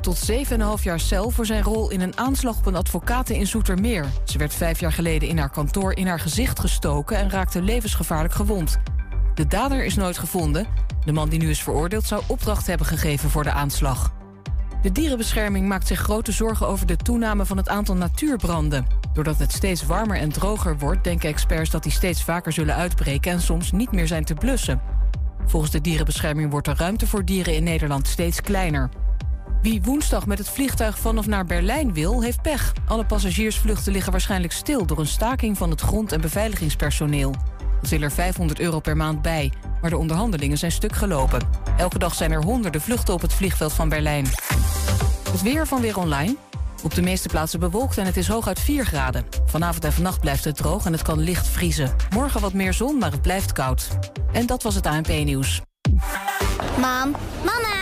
tot 7,5 jaar cel voor zijn rol in een aanslag op een advocaat in Zoetermeer. Ze werd vijf jaar geleden in haar kantoor in haar gezicht gestoken en raakte levensgevaarlijk gewond. De dader is nooit gevonden. De man die nu is veroordeeld zou opdracht hebben gegeven voor de aanslag. De dierenbescherming maakt zich grote zorgen over de toename van het aantal natuurbranden. Doordat het steeds warmer en droger wordt, denken experts dat die steeds vaker zullen uitbreken en soms niet meer zijn te blussen. Volgens de dierenbescherming wordt de ruimte voor dieren in Nederland steeds kleiner. Wie woensdag met het vliegtuig van of naar Berlijn wil, heeft pech. Alle passagiersvluchten liggen waarschijnlijk stil door een staking van het grond- en beveiligingspersoneel. Dat wil er 500 euro per maand bij, maar de onderhandelingen zijn stuk gelopen. Elke dag zijn er honderden vluchten op het vliegveld van Berlijn. Het weer van Weer Online. Op de meeste plaatsen bewolkt en het is hooguit 4 graden. Vanavond en vannacht blijft het droog en het kan licht vriezen. Morgen wat meer zon, maar het blijft koud. En dat was het ANP-nieuws. Mam, mama,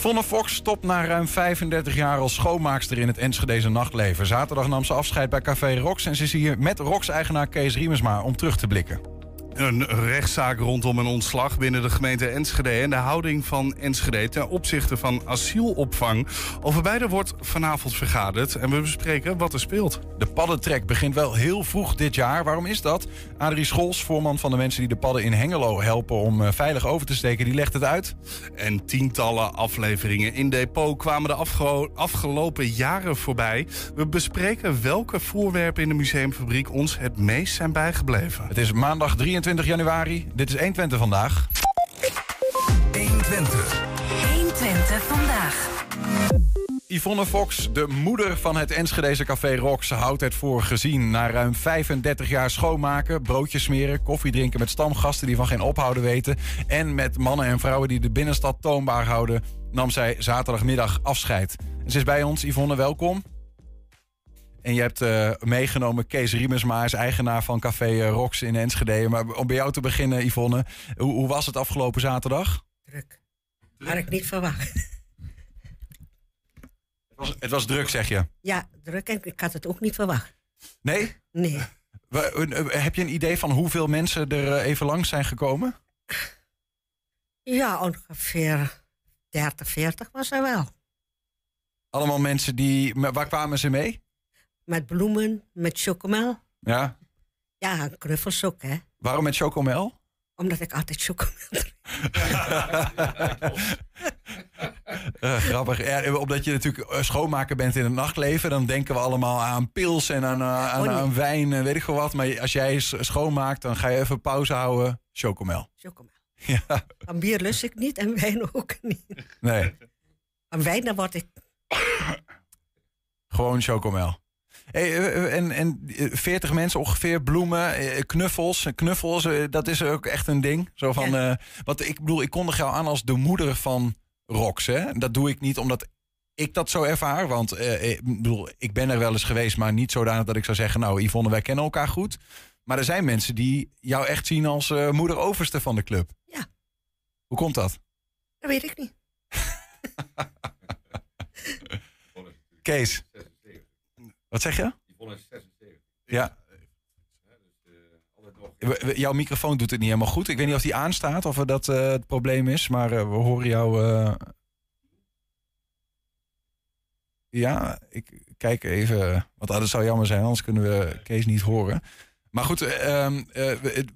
Yvonne Fox stopt na ruim 35 jaar als schoonmaakster in het Enschedeze nachtleven. Zaterdag nam ze afscheid bij Café Rox en ze is hier met Rox-eigenaar Kees Riemersma om terug te blikken. Een rechtszaak rondom een ontslag binnen de gemeente Enschede en de houding van Enschede ten opzichte van asielopvang. Over beide wordt vanavond vergaderd en we bespreken wat er speelt. De paddentrek begint wel heel vroeg dit jaar. Waarom is dat? Adrie Schols, voorman van de mensen die de padden in Hengelo helpen om eh, veilig over te steken, die legt het uit. En tientallen afleveringen in Depot kwamen de afge- afgelopen jaren voorbij. We bespreken welke voorwerpen in de museumfabriek ons het meest zijn bijgebleven. Het is maandag 23 januari. Dit is 120 vandaag. 120. 120 vandaag. Yvonne Fox, de moeder van het Enschedeze Café Rox, houdt het voor gezien. Na ruim 35 jaar schoonmaken, broodjes smeren, koffie drinken met stamgasten die van geen ophouden weten. En met mannen en vrouwen die de binnenstad toonbaar houden, nam zij zaterdagmiddag afscheid. Ze is bij ons, Yvonne, welkom. En je hebt eh, meegenomen Kees Riemersma, hij is eigenaar van Café eh, Rox in Enschede. Maar om bij jou te beginnen, Yvonne, hoe, hoe was het afgelopen zaterdag? Druk. Had ik niet verwacht. Het was, het was druk, zeg je. Ja, druk en ik had het ook niet verwacht. Nee? Nee. Eh, Heb je een idee van hoeveel mensen er even langs zijn gekomen? Ja, ongeveer 30, 40 was er wel. Allemaal mensen die. Waar kwamen ze mee? Met bloemen, met chocomel. Ja. Ja, en knuffels ook, hè. Waarom met chocomel? Omdat ik altijd chocomel drink. Eh, grappig. Ja, omdat je natuurlijk eh, schoonmaker bent in het nachtleven, dan denken we allemaal aan pils en aan, eh, aan, Oh, nee. aan wijn, en weet ik veel wat. Maar als jij schoonmaakt, dan ga je even pauze houden. Chocomel. Chocomel. Ja, Aan bier lust ik niet en wijn ook niet. nee. Aan wijn dan word ik... Gewoon chocomel. Hey, eh, en, en eh, 40 mensen ongeveer, bloemen, eh, knuffels. Knuffels, eh, dat is ook echt een ding. Zo van, eh, want ik bedoel, ik kondig jou aan als de moeder van Rox. Hè? Dat doe ik niet omdat ik dat zo ervaar. Want eh, ik bedoel, ik ben er wel eens geweest, maar niet zodanig dat ik zou zeggen... nou, Yvonne, wij kennen elkaar goed. Maar er zijn mensen die jou echt zien als eh, moeder overste van de club. Ja. Hoe komt dat? Dat weet ik niet. Kees. Wat zeg je? Ja. We- we- Jouw microfoon doet het niet helemaal goed. Ik weet niet of die aanstaat of dat eh, het probleem is, maar eh, we horen jou. eh, Ja, ik kijk even. Want dat zou jammer zijn, anders kunnen we Kees niet horen. Maar goed, eh, ehm, eh,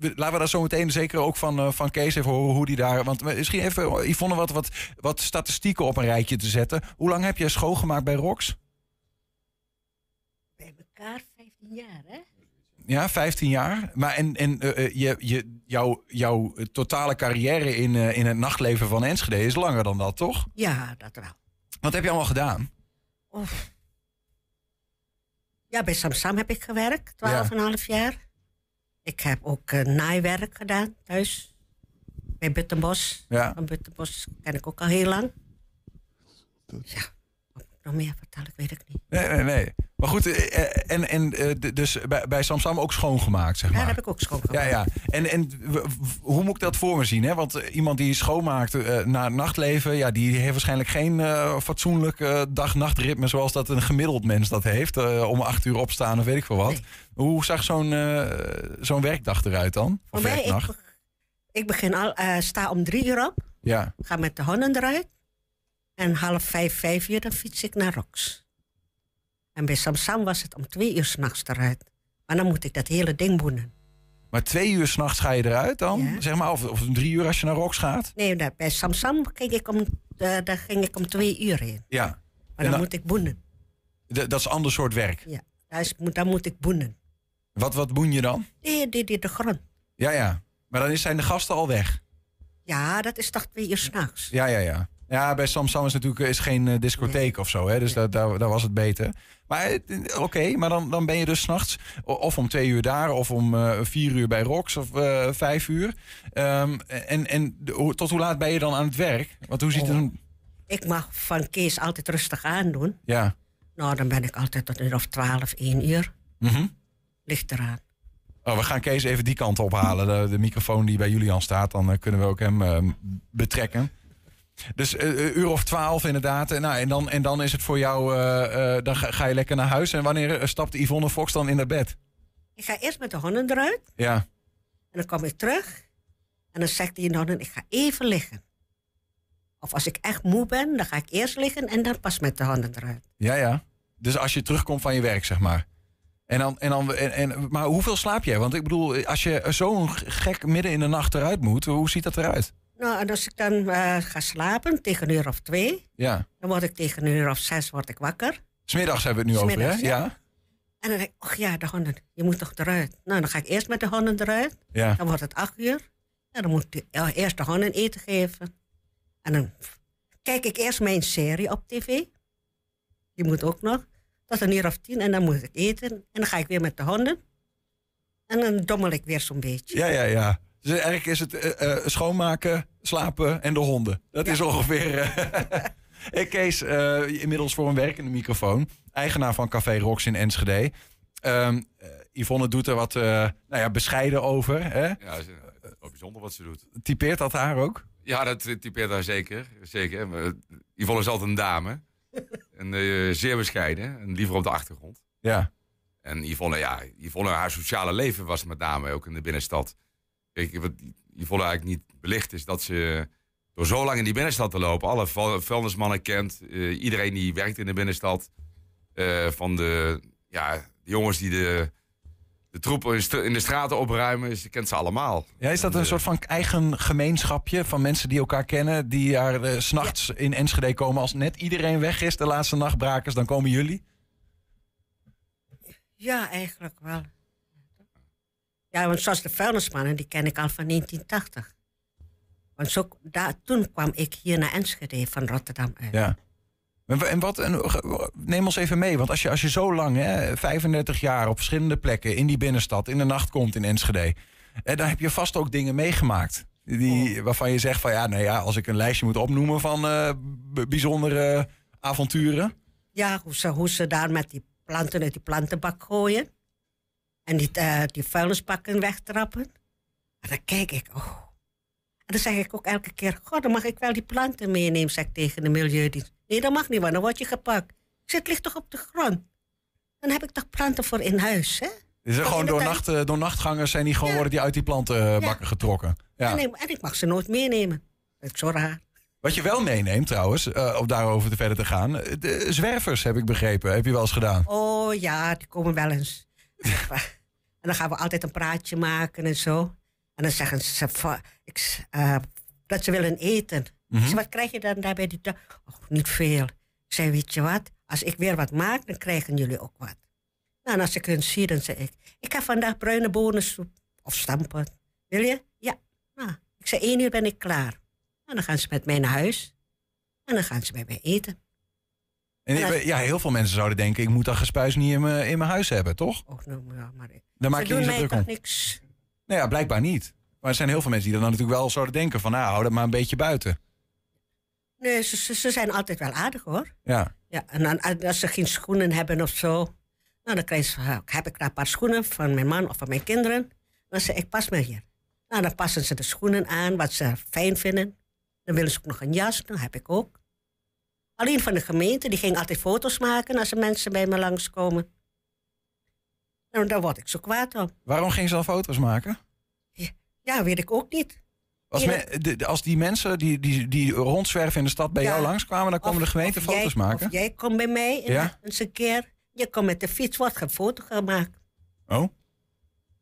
laten we daar zo meteen zeker ook van, eh, van Kees even horen hoe die daar. Want misschien even, Yvonne, wat, wat, wat statistieken op een rijtje te zetten. Hoe lang heb je schoongemaakt bij Rox? Elkaar 15 jaar, hè? Ja, 15 jaar. Maar en, en eh, eh, je, je, jouw, jouw totale carrière in, eh, in het nachtleven van Enschede is langer dan dat, toch? Ja, dat wel. Wat heb je allemaal gedaan? Of... Ja, bij Samsam heb ik gewerkt, 12,5 jaar. Ik heb ook naaiwerk gedaan thuis. bij Buttenbos. Ja. Van Buttenbos ken ik ook al heel lang. Ja, nog meer vertellen? Ik weet het niet. Nee, nee, nee. Maar goed, eh, eh, en, en eh, dus bij, bij Samsam ook schoongemaakt, zeg Ja, maar. dat heb ik ook schoongemaakt. Ja, ja. En, en hoe moet ik dat voor me zien? Hè? Want iemand die schoonmaakt eh, na het nachtleven... Ja, die heeft waarschijnlijk geen eh, fatsoenlijk eh, dag-nachtritme... zoals dat een gemiddeld mens dat heeft. om acht uur opstaan of weet ik veel wat. Nee. Hoe zag zo'n zo'n werkdag eruit dan? Voor Of ik, werknacht? be- ik begin al, sta om drie uur op. Ja. Ga met de honden eruit. En half vijf, vijf uur, dan fiets ik naar Rox. En bij Samsam was het om twee uur s'nachts eruit. Maar dan moet ik dat hele ding boenen. Maar twee uur s'nachts ga je eruit dan? Ja. Zeg maar, of, of drie uur als je naar Rox gaat? Nee, daar- bij Samsam ging ik om, eh, daar ging ik om twee uur heen. Ja. Maar dan dan- moet ik boenen. Dat is een ander soort werk. Ja, daar, is, moet- dan moet ik boenen. Wat, wat boen je dan? Nee, die, die, de grond. Ja, ja. Maar dan zijn de gasten al weg. Ja, dat is toch twee uur s'nachts. Ja, ja, ja. Ja, bij Samsam is natuurlijk is geen eh, discotheek of zo, hè? dus daar, daar, daar was het beter. Maar eh, oké, maar dan, dan ben je dus s'nachts of om twee uur daar, of om eh, vier uur bij Rox, of eh, vijf uur. Ehm, en en tot hoe laat ben je dan aan het werk? Want hoe ziet het dan? Ik mag van Kees altijd rustig aandoen. Ja. Nou, dan ben ik altijd tot een uur of twaalf, één uur. Mhm. Ligt eraan. Oh, we gaan Kees even die kant ophalen. De, de microfoon die bij Julian staat, dan eh, kunnen we ook hem eh, betrekken. Dus een uur of twaalf inderdaad. En, nou, en, dan, en dan is het voor jou, eh, dan ga, ga je lekker naar huis. En wanneer stapt Yvonne Fox dan in naar bed? Ik ga eerst met de honden eruit. Ja. En dan kom ik terug. En dan zegt die honden, ik ga even liggen. Of als ik echt moe ben, dan ga ik eerst liggen en dan pas met de honden eruit. Ja, ja. Dus als je terugkomt van je werk, zeg maar. En dan, en dan, en, en, maar hoeveel slaap jij? Want ik bedoel, als je zo'n gek midden in de nacht eruit moet, hoe ziet dat eruit? Nou, en als ik dan eh, ga slapen tegen een uur of twee, Ja. dan word ik tegen een uur of zes word ik wakker. Smiddags hebben we het nu over, hè? ja. Ja. En dan denk ik, och ja, de honden, je moet toch eruit. Nou, dan ga ik eerst met de honden eruit. Ja. Dan wordt het acht uur. En dan moet ik eh, eerst de honden eten geven. En dan kijk ik eerst mijn serie op tv. Die moet ook nog. Tot een uur of tien. En dan moet ik eten. En dan ga ik weer met de honden. En dan dommel ik weer zo'n beetje. Ja, ja, ja. Dus eigenlijk is het eh, eh, schoonmaken, slapen en de honden. Dat is ongeveer. eh hey Kees, eh, inmiddels voor een werkende microfoon. Eigenaar van Café Rox in Enschede. Ehm, eh, Yvonne doet er wat eh, nou ja, bescheiden over. Hè? Ja, het is wel bijzonder wat ze doet. Typeert dat haar ook? Ja, dat typeert haar zeker. zeker. Maar, Yvonne is altijd een dame. en eh, zeer bescheiden. En liever op de achtergrond. Ja. En Yvonne, ja, Yvonne, haar sociale leven was met name ook in de binnenstad. Kijk, wat Yvonne eigenlijk niet belicht is dat ze door zo lang in die binnenstad te lopen, alle vuil- vuilnismannen kent, eh, iedereen die werkt in de binnenstad, eh, van de, ja, de jongens die de, de troepen in, st- in de straten opruimen, ze kent ze allemaal. Ja, is dat En, een eh, soort van eigen gemeenschapje van mensen die elkaar kennen, die daar s s'nachts in Enschede komen als net iedereen weg is, de laatste nachtbrakers, dan komen jullie? Ja, eigenlijk wel. Ja, want zoals de vuilnismannen, die ken ik al van 1980. Want zo, daar, toen kwam ik hier naar Enschede van Rotterdam uit. Ja. En wa- En wat, en, eh, neem ons even mee, want als je, als je zo lang, hè, 35 jaar op verschillende plekken in die binnenstad, in de nacht komt in Enschede, dan heb je vast ook dingen meegemaakt. Die, Waarvan je zegt van ja, nou ja, als ik een lijstje moet opnoemen van eh, bijzondere avonturen. Ja, hoe ze, hoe ze daar met die planten uit die plantenbak gooien. En die, eh, die vuilnisbakken wegtrappen. En dan kijk ik, oh. En dan zeg ik ook elke keer, god, dan mag ik wel die planten meenemen, zeg ik tegen de milieudienst. Nee, dat mag niet, want dan word je gepakt. Ik zeg, het ligt toch op de grond? Dan heb ik toch planten voor in huis, hè? Dus er gewoon door, nacht, eh, door nachtgangers zijn die gewoon Ja. worden die uit die plantenbakken getrokken. Ja. En, ik, en ik mag ze nooit meenemen. Dat is zo raar. Wat je wel meeneemt trouwens, eh, om daarover te verder te gaan, eh, de zwervers heb ik begrepen. Heb je wel eens gedaan? Oh ja, die komen wel eens. en dan gaan we altijd een praatje maken en zo. En dan zeggen ze ik, eh, dat ze willen eten. Ik zeg, wat krijg je dan daar bij die dag? Oh, niet veel. Ik zei, weet je wat? Als ik weer wat maak, dan krijgen jullie ook wat. Nou, en als ik hun zie, dan zeg ik... Ik heb vandaag bruine bonensoep. Of stampen. Wil je? Ja. Nou, ik zei, één uur ben ik klaar. En dan gaan ze met mij naar huis. En dan gaan ze bij mij eten. En Ja. ja, heel veel mensen zouden denken, ik moet dat gespuis niet in mijn, in mijn huis hebben, toch? Oh, nou, maar... Daar maak je niet zo druk om. niks... Nou ja, blijkbaar niet. Maar er zijn heel veel mensen die dan natuurlijk wel zouden denken van... nou, hou dat maar een beetje buiten. Nee, ze, ze, ze zijn altijd wel aardig hoor. Ja, Ja, en dan, als ze geen schoenen hebben of zo, nou, dan krijgen ze, heb ik daar een paar schoenen van mijn man of van mijn kinderen. Dan zeg ik, ik pas maar hier. Nou, dan passen ze de schoenen aan, wat ze fijn vinden. Dan willen ze ook nog een jas, dan heb ik ook. Alleen van de gemeente, die ging altijd foto's maken als er mensen bij me langskomen. Nou, daar word ik zo kwaad om. waarom ging ze dan foto's maken? Ja, weet ik ook niet. Als, de- als die mensen die, die, die rondzwerven in de stad bij Ja. jou langskwamen... dan komen Of- de gemeente foto's jij, maken? Of jij komt bij mij Ja. eens een keer. Je komt met de fiets, wordt geen foto gemaakt. Oh,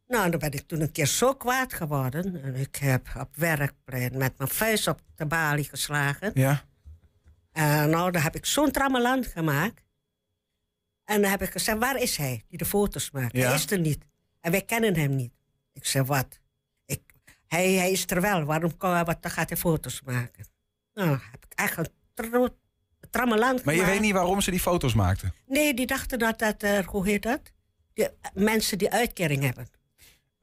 Nou, dan ben ik toen een keer zo kwaad geworden. En ik heb op werkplein met mijn vuist op de balie geslagen. ja. En nou, dan heb ik zo'n trammeland gemaakt. En dan heb ik gezegd, waar is hij die de foto's maakt? Ja. Hij is er niet. En wij kennen hem niet. Ik zeg, wat? Ik, hij, hij is er wel. Waarom kan, wat, dan gaat hij foto's maken? Nou, heb ik echt een tro- trammeland Maar je weet niet waarom ze die foto's maakten? Nee, die dachten dat dat, eh, hoe heet dat? Die, eh, mensen die uitkering hebben.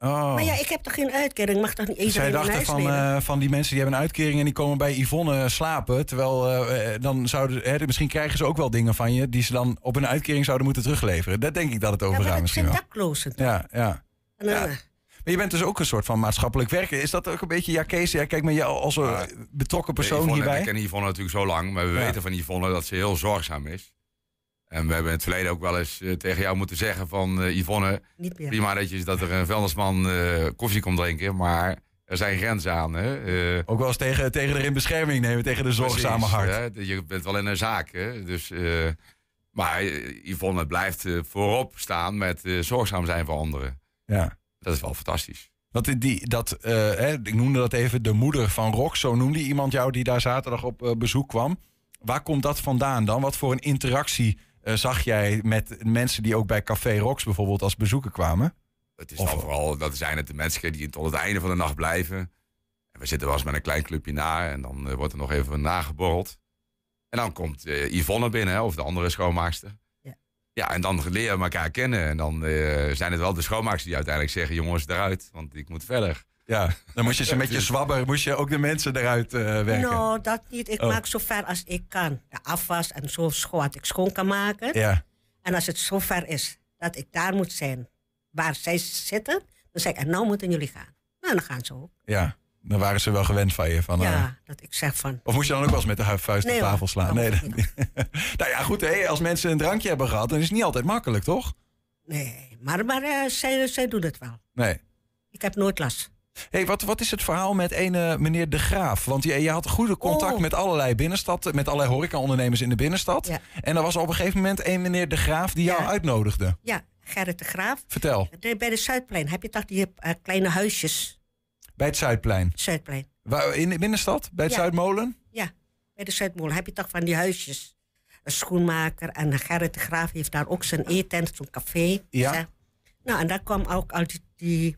Oh. Maar ja, ik heb toch geen uitkering? Mag toch niet iedereen Zij dachten van, eh, van die mensen die hebben een uitkering en die komen bij Yvonne slapen. Terwijl eh, eh, dan zouden, hè, misschien krijgen ze ook wel dingen van je die ze dan op een uitkering zouden moeten terugleveren. Dat denk ik dat het over ja, maar gaat het misschien zijn wel. daklozen. Ja, ja. En dan, ja. eh, Maar je bent dus ook een soort van maatschappelijk werker. Is dat ook een beetje, ja Kees, ja, kijk met jou als een Ja. betrokken persoon Yvonne, hierbij? We kennen Yvonne natuurlijk zo lang, maar we Ja. weten van Yvonne dat ze heel zorgzaam is. En we hebben in het verleden ook wel eens eh, tegen jou moeten zeggen van eh, Yvonne, niet meer. prima dat, je, dat er een vuilnisman eh, koffie komt drinken, maar er zijn grenzen aan. Hè? Eh, Ook wel eens tegen, tegen er in bescherming nemen, tegen de zorgzame precies, hart. hè. Je bent wel in een zaak. Hè? Dus, eh, maar Yvonne blijft voorop staan met eh, zorgzaam zijn voor anderen. Ja. Dat is wel fantastisch. Want die, dat, eh, hè, ik noemde dat even de moeder van Rox. Zo noemde iemand jou die daar zaterdag op bezoek kwam. Waar komt dat vandaan dan? Wat voor een interactie eh, zag jij met mensen die ook bij Café Rox bijvoorbeeld als bezoeker kwamen? Het is Of- dan vooral, dat zijn het de mensen die tot het einde van de nacht blijven. En we zitten wel eens met een klein clubje na en dan eh, wordt er nog even nageborreld. En dan komt eh, Yvonne binnen, hè, of de andere schoonmaakster. Ja. Ja, en dan leren we elkaar kennen. En dan eh, zijn het wel de schoonmaaksters die uiteindelijk zeggen... jongens, eruit, want ik moet verder. Ja, dan moest je ze met je zwabber, moest je ook de mensen eruit eh, werken. Nou, dat niet. Ik Oh. maak zo ver als ik kan. De afwas en zo schoon, wat ik schoon kan maken. Ja, En als het zo ver is dat ik daar moet zijn waar zij zitten, dan zeg ik, en nou moeten jullie gaan. Nou, dan gaan ze ook. ja. Dan waren ze wel gewend van je. Van, eh, Ja, dat ik zeg van, Of moest je dan ook wel eens met de vuist Nee, op tafel slaan? Nee, hoeft dat niet. nou ja, goed. Als mensen een drankje hebben gehad, dan is het niet altijd makkelijk, toch? nee, maar, maar eh, zij, zij doen het wel. Nee. Ik heb nooit last. Hey, wat, wat is het verhaal met ene meneer De Graaf? Want je, je had goede contact Oh. met allerlei binnenstad, met allerlei horecaondernemers in de binnenstad. Ja. En er was op een gegeven moment een meneer De Graaf die jou Ja. uitnodigde. Ja, Gerrit de Graaf. Vertel, De- Bij de Zuidplein heb je toch die eh, kleine huisjes? bij het Zuidplein. Zuidplein. Waar, in de binnenstad? Bij het Ja. Zuidmolen? Ja, bij de Zuidmolen heb je toch van die huisjes. Een schoenmaker en Gerrit de Graaf heeft daar ook zijn eetent, zo'n café. Ja. Nou, en daar kwam ook al die, die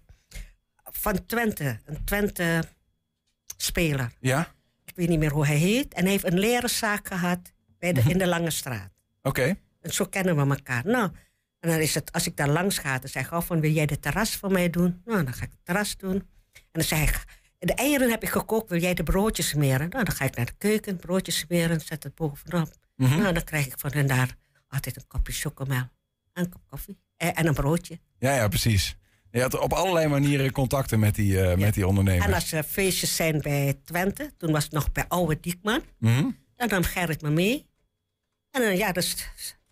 van Twente, een Twente-speler. Ja? Ik weet niet meer hoe hij heet. En hij heeft een leren zaak gehad bij de, in de Lange Straat. Oké. En zo kennen we elkaar. Nou, en dan is het, als ik daar langs ga, dan zeg ik, oh, van, wil jij de terras voor mij doen? Nou, dan ga ik het terras doen. En dan zeg ik, de eieren heb ik gekookt, wil jij de broodjes smeren? Nou, dan ga ik naar de keuken, broodjes smeren, zet het bovenop. Mhm. Nou, dan krijg ik van hen daar altijd een kopje chocomel, en een kop koffie en, en een broodje. Ja, ja, precies. Je had op allerlei manieren contacten met die, eh, met die ondernemers. En als er feestjes zijn bij Twente, toen was het nog bij Oude Diekman, Mhm. dan nam Gerrit me mee. En dan, ja, dus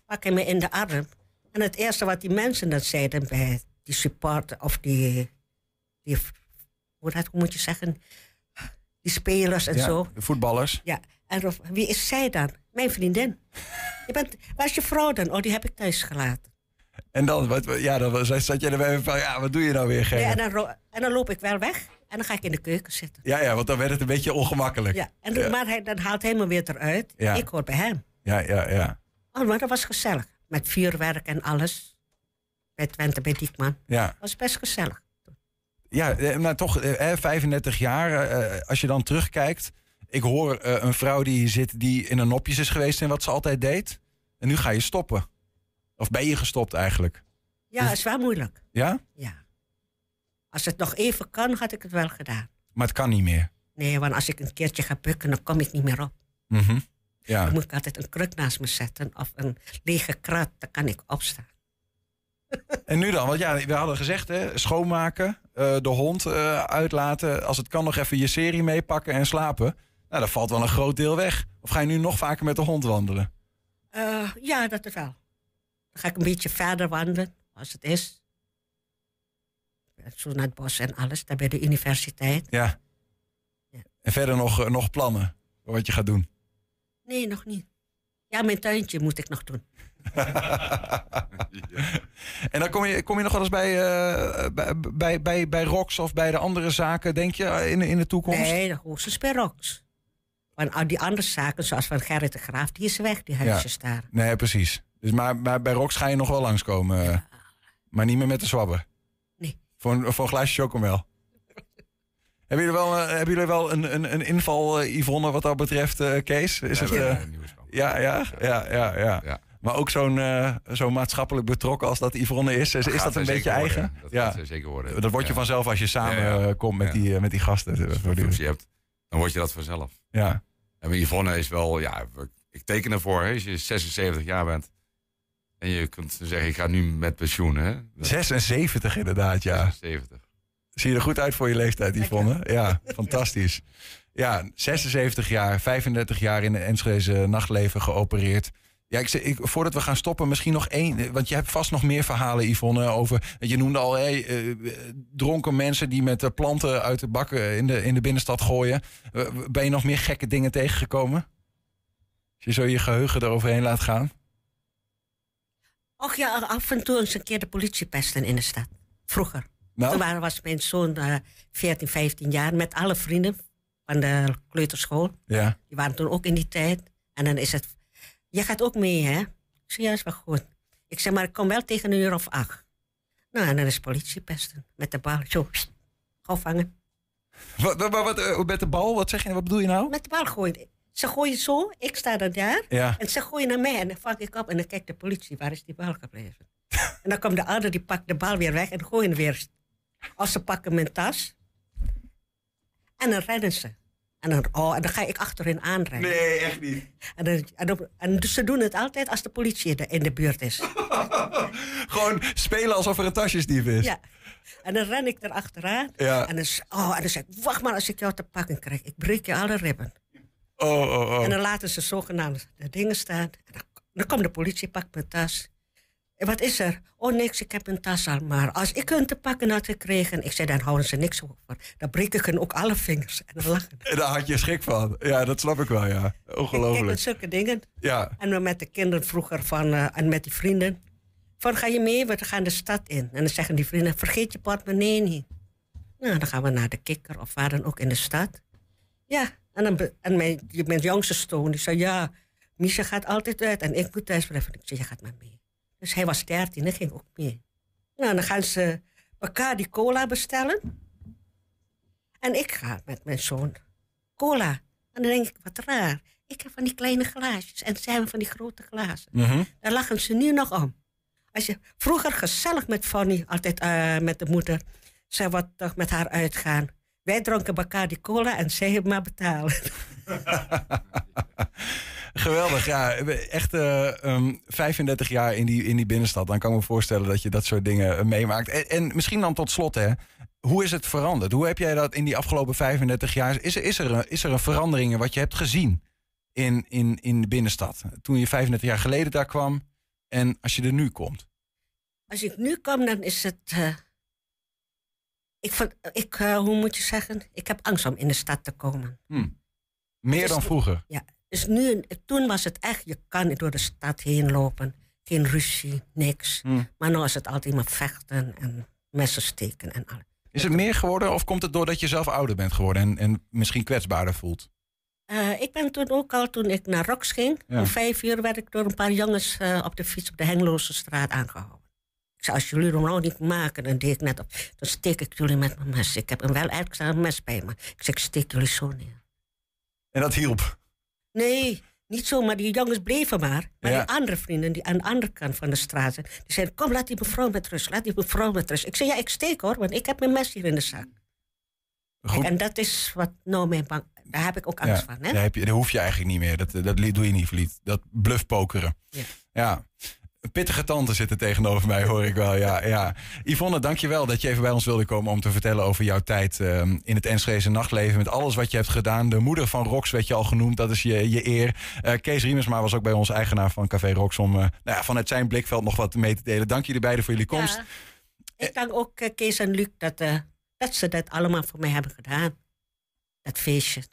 pak hij me in de arm. En het eerste wat die mensen dan zeiden bij die supporter, of die, die hoe, dat, hoe moet je zeggen, die spelers en Ja, zo. de voetballers. Ja, en of- wie is zij dan? Mijn vriendin. Je bent, waar is je vrouw dan? Oh, die heb ik thuis gelaten. En dan, wat, ja, dan zat je erbij van, ja, wat doe je nou weer, Ja, en, dan, en dan loop ik wel weg en dan ga ik in de keuken zitten. Ja, ja, want dan werd het een beetje ongemakkelijk. Ja, en dan, Maar hij, dan haalt hij me weer eruit. Ja. Ik hoor bij hem. ja, ja. ja. Oh, maar dat was gezellig. Met vuurwerk en alles. Bij Twente, bij Diekman. ja. was best gezellig. Ja, eh, maar toch, eh, 35 jaar, eh, als je dan terugkijkt. Ik hoor eh, een vrouw die hier zit die in een nopjes is geweest in wat ze altijd deed. En nu ga je stoppen. Of ben je gestopt eigenlijk? Ja, is wel moeilijk. Ja? Ja. Als het nog even kan, had ik het wel gedaan. Maar het kan niet meer. Nee, want als ik een keertje ga bukken, dan kom ik niet meer op. Mhm. Ja. Dan moet ik altijd een kruk naast me zetten of een lege krat, dan kan ik opstaan. En nu dan? Want ja, we hadden gezegd, hè, schoonmaken, eh, de hond eh, uitlaten. Als het kan nog even je serie meepakken en slapen. Nou, dan valt wel een groot deel weg. Of ga je nu nog vaker met de hond wandelen? Eh, ja, dat is wel. Dan ga ik een beetje verder wandelen, als het is. Zo naar het bos en alles, daar bij de universiteit. Ja. Ja. En verder nog, eh, nog plannen voor wat je gaat doen? Nee, nog niet. Ja, mijn tuintje moet ik nog doen. En dan kom je, kom je nog wel eens bij, eh, bij, bij, bij, bij Rox of bij de andere zaken, denk je, eh, in, in de toekomst? Nee, de hoogstens bij Rox. Want al die andere zaken, zoals van Gerrit de Graaf, die is weg, die huisjes daar. Nee, precies. Dus maar, maar bij Rox ga je nog wel langskomen. eh, Maar niet meer met de zwabber? Nee. Voor een, voor een glaasje chocomel? hebben jullie wel, eh, hebben jullie wel een, een, een inval, eh, Yvonne, wat dat betreft, eh, Kees? Is Daar het, eh, ja, ja, ja, ja, ja. Ja. Maar ook zo'n eh, zo maatschappelijk betrokken als dat Yvonne is. Is, dat een beetje eigen? worden. Dat ja. zeker worden. Dat word je Ja. vanzelf als je samen Ja, ja. komt met, Ja. die, met die gasten. Als je functie hebt, dan word je dat vanzelf. Ja. En Yvonne is wel, ja, ik teken ervoor. Hè, als je 76 jaar bent en je kunt zeggen, ik ga nu met pensioen. Hè, Dat is 76 inderdaad, ja. 76. Zie je er goed uit voor je leeftijd, Yvonne? Ja, fantastisch. Ja, 76 jaar, 35 jaar in de Enschede nachtleven geopereerd. Ja, ik, zeg- ik, voordat we gaan stoppen, misschien nog één. Want je hebt vast nog meer verhalen, Yvonne, over. Je noemde al hey, eh, dronken mensen die met eh, planten uit de bakken in de, in de binnenstad gooien. Eh, ben je nog meer gekke dingen tegengekomen? Als je zo je geheugen eroverheen laat gaan. Och ja, af en toe eens een keer de politie pesten in de stad. Vroeger. Nou, Toen waren- was mijn zoon eh 14, 15 jaar met alle vrienden van de kleuterschool. ja. Die waren toen ook in die tijd. En dan is het, jij gaat ook mee, hè? Ik ja, is wel goed. Ik zeg, maar ik kom wel tegen een uur of acht. Nou, en dan is politie pesten. Met de bal. Zo, gauw vangen. Wat, wat, wat, eh, met de bal, wat zeg je? Wat bedoel je nou? Met de bal gooien. Ze gooien zo, ik sta dan daar. Ja. En ze gooien naar mij en dan vang ik op en dan kijkt de politie, waar is die bal gebleven? en dan komt de ander, die pakt de bal weer weg en gooien weer. Of ze pakken mijn tas. En dan rennen ze. En dan, oh, en dan ga ik achter hen aanrennen. Nee, echt niet. En, dan, en, dan- en dus ze doen het altijd als de politie in de, in de buurt is. Gewoon spelen alsof er een tasjesdief is. Ja. En dan ren ik er achteraan. Ja. En, dan, oh, en dan zeg ik, wacht maar als ik jou te pakken krijg. Ik breek je alle ribben. Oh, oh, oh. En dan laten ze zogenaamd de dingen staan. En dan, dan komt de politie, pakt mijn tas. En wat is er? Oh, niks, ik heb een tas al. Maar als ik hun te pakken had gekregen... Ik zei, dan houden ze niks over. Dan breek ik hun ook alle vingers. En dan lachen. En Daar had je schrik van. Ja, dat snap ik wel, ja. Met Ongelooflijk. zulke dingen. Ja. En met de kinderen vroeger van, eh, en met die vrienden. Van, ga je mee? We gaan de stad in. En dan zeggen die vrienden, vergeet je portemonnee niet. Nou, dan gaan we naar de kikker of waar dan ook in de stad. Ja, en, dan, en mijn, die- mijn jongste stoon, die zei, ja, Misha gaat altijd uit en ik moet thuis blijven. Ik zei, je gaat maar mee. Dus hij was 13 en ging ook mee. Nou, dan gaan ze elkaar die cola bestellen. En ik ga met mijn zoon cola. En dan denk ik, wat raar. Ik heb van die kleine glaasjes en zij hebben van die grote glazen. Mhm. Daar lachen ze nu nog om. Als je vroeger gezellig met Fanny, altijd eh, met de moeder, zij wat toch met haar uitgaan. Wij dronken Bacardi cola en zij hebben maar betalen. Geweldig, ja. Echt eh, ehm, 35 jaar in die, in die binnenstad. Dan kan ik me voorstellen dat je dat soort dingen eh, meemaakt. En, en misschien dan tot slot, hè. Hoe is het veranderd? Hoe heb jij dat in die afgelopen 35 jaar... Is er, is er, een, is er een verandering in wat je hebt gezien in, in, in de binnenstad? Toen je 35 jaar geleden daar kwam en als je er nu komt. Als ik nu kom, dan is het. eh, ik, vond- ik eh, hoe moet je zeggen? Ik heb angst om in de stad te komen. Meer Dus dan vroeger. Ja, dus nu, toen was het echt, je kan door de stad heen lopen. Geen ruzie, niks. Hmm. Maar nu is het altijd maar vechten en messen steken en alles. Is het meer geworden of komt het doordat je zelf ouder bent geworden en, en misschien kwetsbaarder voelt? Eh, ik ben toen ook al, toen ik naar Rox ging, Ja. om vijf uur werd ik door een paar jongens eh, op de fiets op de Hengeloze straat aangehouden. Ik zei, als jullie hem nou niet maken, dan deed ik net op. Dan steek ik jullie met mijn mes. Ik heb een wel uitgestaan mes bij me. Ik zeg, ik steek jullie zo neer. En dat hielp. Nee, niet zo, maar die jongens bleven maar. Maar Ja. die andere vrienden die aan de andere kant van de straat zijn, die zeiden: Kom, laat die mevrouw met rust, laat die mevrouw met rust. Ik zei: Ja, ik steek hoor, want ik heb mijn mes hier in de zak. Kijk, en dat is wat nou mijn bang. Daar heb ik ook angst van. Hè? Daar, heb je, daar hoef je eigenlijk niet meer. Dat, dat doe je niet verliet. Dat bluffpokeren. Ja. ja. Een pittige tante zit er tegenover mij, hoor ik wel. Ja, ja. Yvonne, dankjewel dat je even bij ons wilde komen om te vertellen over jouw tijd ehm, in het Enschedeze nachtleven. Met alles wat je hebt gedaan. De moeder van Rox werd je al genoemd, dat is je, je eer. Eh, Kees Riemersma was ook bij ons eigenaar van Café Rox om eh, nou ja, vanuit zijn blikveld nog wat mee te delen. Dank jullie beiden voor jullie komst. Ja. Ik dank ook eh, Kees en Luc dat, dat ze dat allemaal voor mij hebben gedaan. Dat feestje.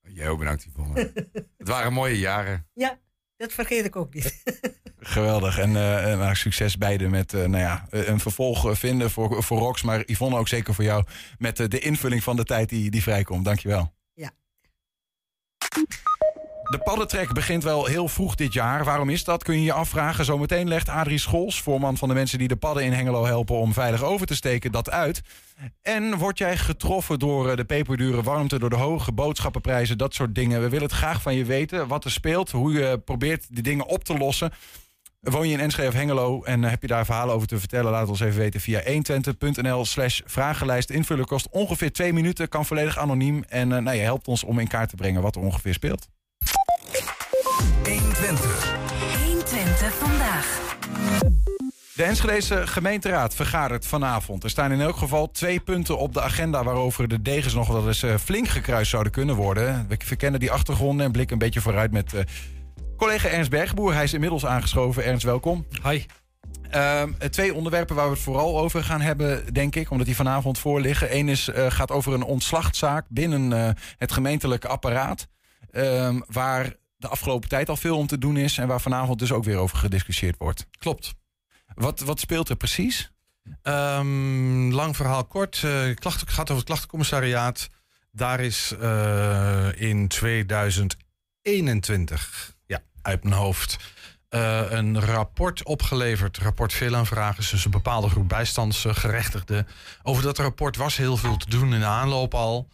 Jij ook bedankt, Yvonne. het waren mooie jaren. Ja, dat vergeet ik ook niet. Geweldig. En eh, nou, succes beiden met eh, nou ja, eh, een vervolg vinden voor, voor Rox. Maar Yvonne ook zeker voor jou met de invulling van de tijd die, die vrijkomt. Dankjewel. Ja. De paddentrek begint wel heel vroeg dit jaar. Waarom is dat? Kun je je afvragen. Zometeen legt Adrie Schols, voorman van de mensen die de padden in Hengelo helpen om veilig over te steken, dat uit. En word jij getroffen door eh, de peperdure warmte, door de hoge boodschappenprijzen, dat soort dingen? We willen het graag van je weten, wat er speelt, hoe je probeert die dingen op te lossen. Woon je in Enschede of Hengelo en eh, heb je daar verhalen over te vertellen? Laat het ons even weten via 120.nl slash vragenlijst. Invullen kost ongeveer twee minuten, kan volledig anoniem. En eh, nou, je helpt ons om in kaart te brengen wat er ongeveer speelt. 120. 120 vandaag. De Enschedese gemeenteraad vergadert vanavond. Er staan in elk geval twee punten op de agenda... waarover de degens nog wel eens eh, flink gekruist zouden kunnen worden. We verkennen die achtergronden en blikken een beetje vooruit met... eh, Collega Ernst Bergboer, hij is inmiddels aangeschoven. Ernst, welkom. Hi. Ehm, eh, twee onderwerpen waar we het vooral over gaan hebben, denk ik, omdat die vanavond voorliggen. Eén is, eh, gaat over een ontslagzaak binnen eh, het gemeentelijke apparaat. ehm, waar de afgelopen tijd al veel om te doen is en waar vanavond dus ook weer over gediscussieerd wordt. Klopt. Wat, wat speelt er precies? Ehm, lang verhaal kort. eh klachten, het gaat over het klachtencommissariaat. Daar is eh, in 2021, ja, uit mijn hoofd, eh, een rapport opgeleverd. Rapport veelaanvragers, dus een bepaalde groep bijstandsgerechtigden. Over dat rapport was heel veel te doen in de aanloop al.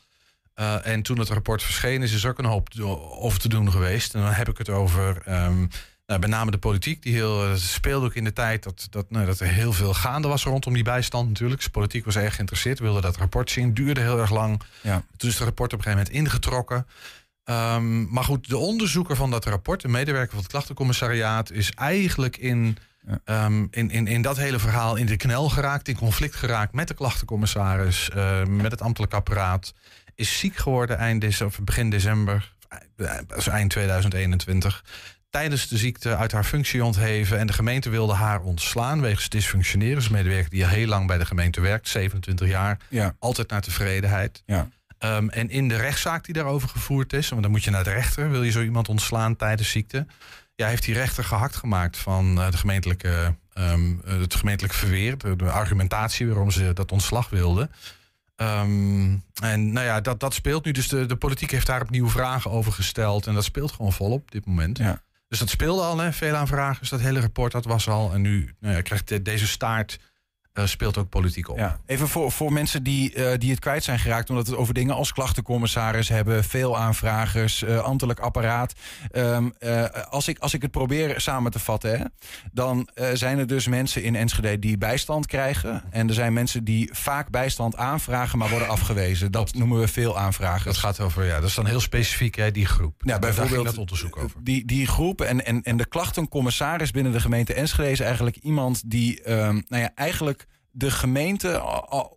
Eh, en toen het rapport verschenen is, is er ook een hoop over te doen geweest. En dan heb ik het over ehm, nou, met name de politiek. Die heel, eh, speelde ook in de tijd dat, dat, nou, dat er heel veel gaande was rondom die bijstand natuurlijk. Dus de politiek was erg geïnteresseerd, wilde dat rapport zien. Duurde heel erg lang. Ja. Toen is het rapport op een gegeven moment ingetrokken. Ehm, maar goed, de onderzoeker van dat rapport, de medewerker van het klachtencommissariaat, is eigenlijk in, ehm, in, in, in dat hele verhaal in de knel geraakt, in conflict geraakt met de klachtencommissaris, eh, met het ambtelijk apparaat. Is ziek geworden eind dece- of begin december, eh, is eind 2021. Tijdens de ziekte uit haar functie ontheven en de gemeente wilde haar ontslaan wegens dysfunctioneren. Dus medewerker die al heel lang bij de gemeente werkt, 27 jaar, Ja. altijd naar tevredenheid. Ja. Ehm, en in de rechtszaak die daarover gevoerd is, want dan moet je naar de rechter, wil je zo iemand ontslaan tijdens ziekte. Ja, heeft die rechter gehakt gemaakt van eh, de gemeentelijke, ehm, eh, het gemeentelijk verweer, de, de argumentatie waarom ze dat ontslag wilden. Ehm, en nou ja, dat, dat speelt nu. Dus de, de politiek heeft daar opnieuw vragen over gesteld. En dat speelt gewoon volop op dit moment. Ja. Dus dat speelde al, hè, veel aanvragen. Dus dat hele rapport, dat was al. En nu nou ja, krijgt de- deze staart, eh, speelt ook politiek op. Ja. Even voor, voor mensen die, eh, die het kwijt zijn geraakt, omdat we het over dingen als klachtencommissaris hebben, veel aanvragers, eh, ambtelijk apparaat. Ehm, eh, als, ik, als ik het probeer samen te vatten, hè, dan zijn er dus mensen in Enschede die bijstand krijgen. En er zijn mensen die vaak bijstand aanvragen, maar worden afgewezen. Dat noemen we veel aanvragers. Dat gaat over, ja, dat is dan heel specifiek, hè, die groep. Ja, bijvoorbeeld dat onderzoek over. Die, die groep en, en, en de klachtencommissaris binnen de gemeente Enschede is eigenlijk iemand die ehm, nou ja, eigenlijk de gemeente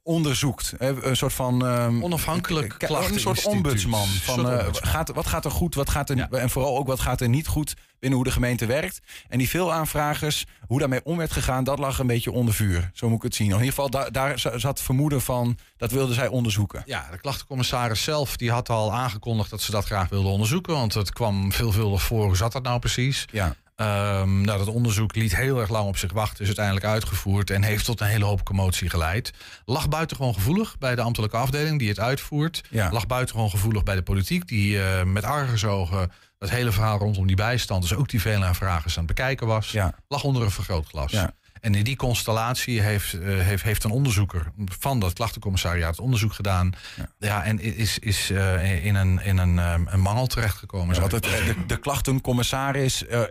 onderzoekt. Een soort van... ehm, Onafhankelijk Een soort ombudsman. Van, soort eh, gaat, wat gaat er goed, wat gaat er, Ja. en vooral ook wat gaat er niet goed binnen hoe de gemeente werkt. En die veel aanvragers, hoe daarmee om werd gegaan, dat lag een beetje onder vuur. Zo moet ik het zien. In ieder geval, daar, daar zat vermoeden van, dat wilden zij onderzoeken. Ja, de klachtencommissaris zelf die had al aangekondigd dat ze dat graag wilde onderzoeken. Want het kwam veelvuldig voor. Hoe zat dat nou precies? Ja. Ehm, nou, dat onderzoek liet heel erg lang op zich wachten. Is uiteindelijk uitgevoerd en heeft tot een hele hoop commotie geleid. Lag buitengewoon gevoelig bij de ambtelijke afdeling die het uitvoert. Ja. Lag buitengewoon gevoelig bij de politiek. Die eh, met argusogen dat hele verhaal rondom die bijstand. Dus ook die vele aanvragers aan het bekijken was. Ja. Lag onder een vergrootglas. Ja. En in die constellatie heeft, uh, heeft, heeft een onderzoeker van dat klachtencommissariaat onderzoek gedaan. Ja, en is, is uh, in, een, in een, um, een mangel terechtgekomen. Ja, het, de, de klachtencommissaris, uh,